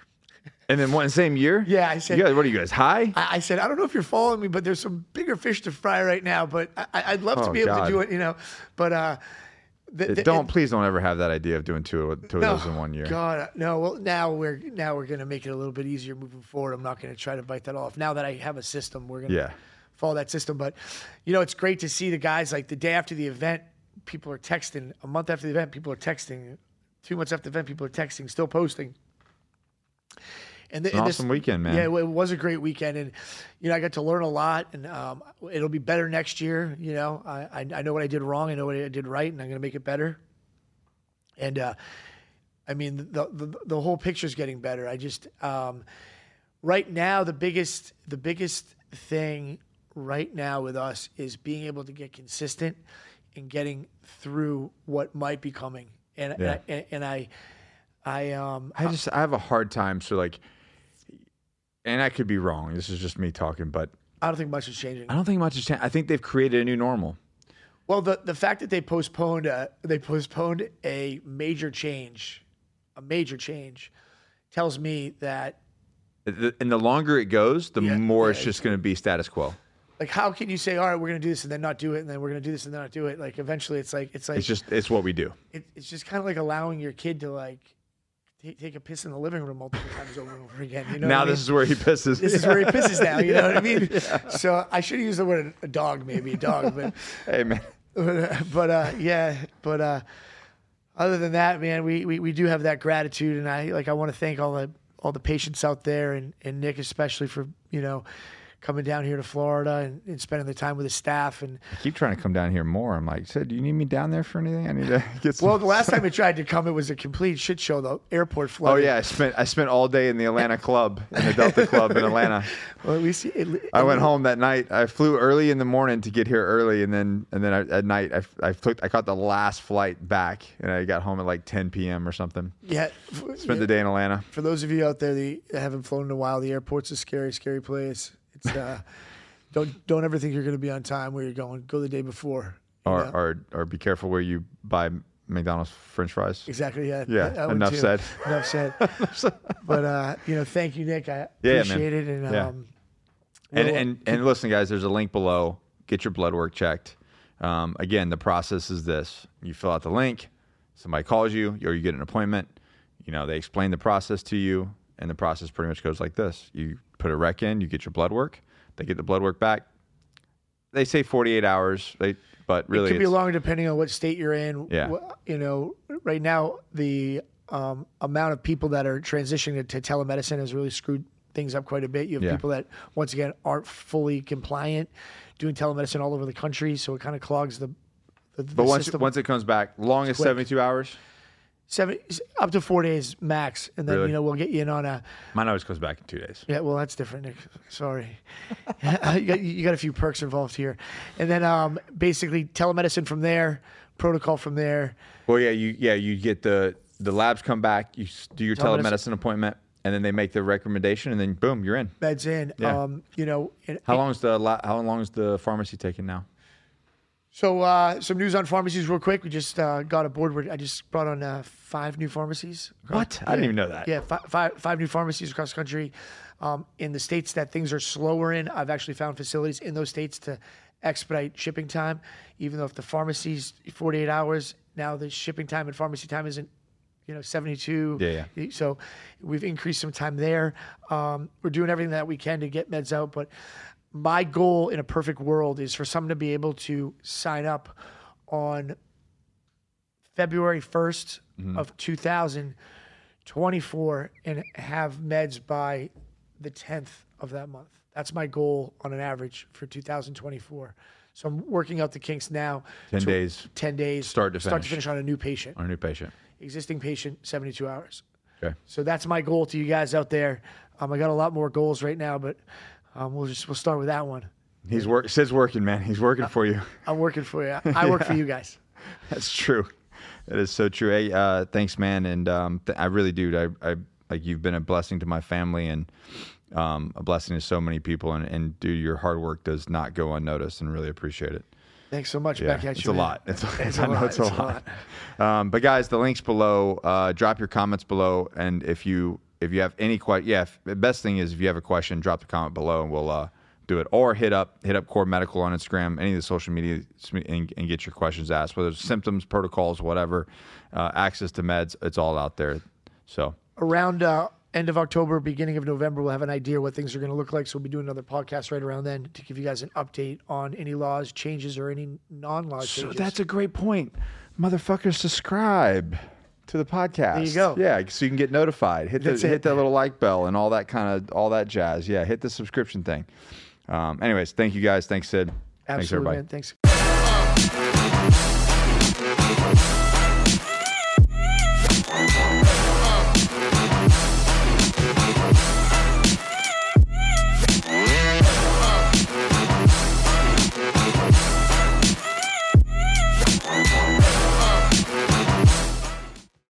And then one same year? Yeah, I said- guys, what are you guys high? I, I said, I don't know if you're following me, but there's some bigger fish to fry right now. But I, I'd love to Oh, be able God. to do it, you know. But uh, the, the- don't please don't ever have that idea of doing two two of those in one year. God, no. Well, now we're now we're gonna make it a little bit easier moving forward. I'm not gonna try to bite that off. Now that I have a system, we're gonna Yeah. follow that system. But you know, it's great to see the guys like the day after the event, people are texting. A month after the event, people are texting. Two months after the event, people are texting, still posting. And, th- An and this- awesome weekend, man. Yeah, it was a great weekend, and you know I got to learn a lot, and um, it'll be better next year. You know, I, I I know what I did wrong, I know what I did right, and I'm going to make it better. And uh, I mean, the, the the whole picture's getting better. I just um, right now the biggest the biggest thing right now with us is being able to get consistent and getting through what might be coming. And Yeah. and, I, and I I um I just I have a hard time. So like, and I could be wrong. This is just me talking, but I don't think much is changing. I don't think much is changed. I think they've created a new normal. Well, the the fact that they postponed uh, they postponed a major change, a major change, tells me that The- And the longer it goes, the Yeah, more yeah, it's just going to be status quo. like how can you say all right we're gonna do this and then not do it and then we're gonna do this and then not do it like eventually it's like it's like It's just it's what we do. it, it's just kind of like allowing your kid to like take, take a piss in the living room multiple times over and over again. You know, now I mean? this is where he pisses. this is where he pisses now. You know what I mean? So I should have used the word a dog, maybe a dog, but hey man, but, but uh, yeah, but uh, other than that, man, we, we, we do have that gratitude, and I like I want to thank all the all the patients out there, and, and Nick especially for you know coming down here to Florida and, and spending the time with his staff. And I keep trying to come down here more. I'm like, said, do you need me down there for anything? I need to get some. well, the last time it tried to come, it was a complete shit show. The airport Florida oh yeah, I spent I spent all day in the Atlanta club, in the Delta Club in Atlanta. Well, at least it, I went home that night. I flew early in the morning to get here early, and then and then I, at night I, I took I caught the last flight back, and I got home at like 10 p.m. or something. Yeah. Spent the day in Atlanta. For those of you out there that haven't flown in a while, the airport's a scary, scary place. It's uh, don't don't ever think you're going to be on time where you're going. Go the day before. Or, know? or or be careful where you buy McDonald's French fries. Exactly. Yeah. Yeah, that one enough said. Enough said. but uh, you know, thank you, Nick. I Yeah, man. appreciate it. And Yeah. um, And we'll- and and listen, guys, there's a link below. Get your blood work checked. Um, again, the process is this: you fill out the link, somebody calls you, or you get an appointment. You know, they explain the process to you, and the process pretty much goes like this: you put a rec in, you get your blood work, they get the blood work back. They say 48 hours, they but really it could be longer depending on what state you're in. Yeah. You know, right now the um, amount of people that are transitioning to telemedicine has really screwed things up quite a bit. You have Yeah. people that once again aren't fully compliant, doing telemedicine all over the country, so it kind of clogs the. the, the But once system. once it comes back, long as 72 hours. Seven up to four days max, and then Really? you know we'll get you in on a. Mine always comes back in two days. Yeah, well, that's different, Nick. Sorry, you, got, you got a few perks involved here, and then um, basically telemedicine from there, protocol from there. Well, yeah, you yeah you get the the labs come back, you s- do your Telemedicine. telemedicine appointment, and then they make the recommendation, and then boom, you're in. Meds in. Yeah. Um, you know, and- How long is the la- how long is the pharmacy taking now? So uh, some news on pharmacies, real quick. We just uh, got a board. Where I just brought on uh, five new pharmacies. What? I didn't even know that. Yeah, five, five, five new pharmacies across the country. Um, in the states that things are slower in, I've actually found facilities in those states to expedite shipping time. Even though if the pharmacy's 48 hours, now the shipping time and pharmacy time isn't, you know, 72. Yeah, yeah. So we've increased some time there. Um, we're doing everything that we can to get meds out, but my goal in a perfect world is for someone to be able to sign up on February 1st of 2024 and have meds by the 10th of that month. That's my goal on an average for 2024. So I'm working out the kinks now. 10 to- days 10 days. Start to Start to finish. finish on a new patient. on a new patient. Existing patient, 72 hours. Okay. So that's my goal to you guys out there. Um, I got a lot more goals right now, but um, we'll just we'll start with that one. He's work. Sid's working, man. He's working for you. I'm working for you. I work for you guys. That's true. That is so true. Hey, uh, thanks, man. And um, th- I really do. I, I like you've been a blessing to my family and um, a blessing to so many people. And, and dude, your hard work does not go unnoticed, and really appreciate it. Thanks so much. Yeah, Back at it's you. a man. lot. It's, It's I a lot. it's a It's a lot. Um, but guys, the links below. Uh, drop your comments below, and if you if you have any question, yeah, if, the best thing is if you have a question, drop the comment below and we'll uh, do it. Or hit up hit up Core Medical on Instagram, any of the social media, and, and get your questions asked. Whether it's symptoms, protocols, whatever, uh, access to meds, it's all out there. So around uh, end of October, beginning of November, we'll have an idea what things are going to look like. So we'll be doing another podcast right around then to give you guys an update on any laws changes or any non-law so changes. that's a great point, motherfuckers. Subscribe to the podcast. There you go. Yeah, so you can get notified. Hit the hit that little like bell and all that kind of all that jazz. Yeah, hit the subscription thing. Um, anyways, thank you guys. Thanks, Sid. Thanks everybody. man. Thanks.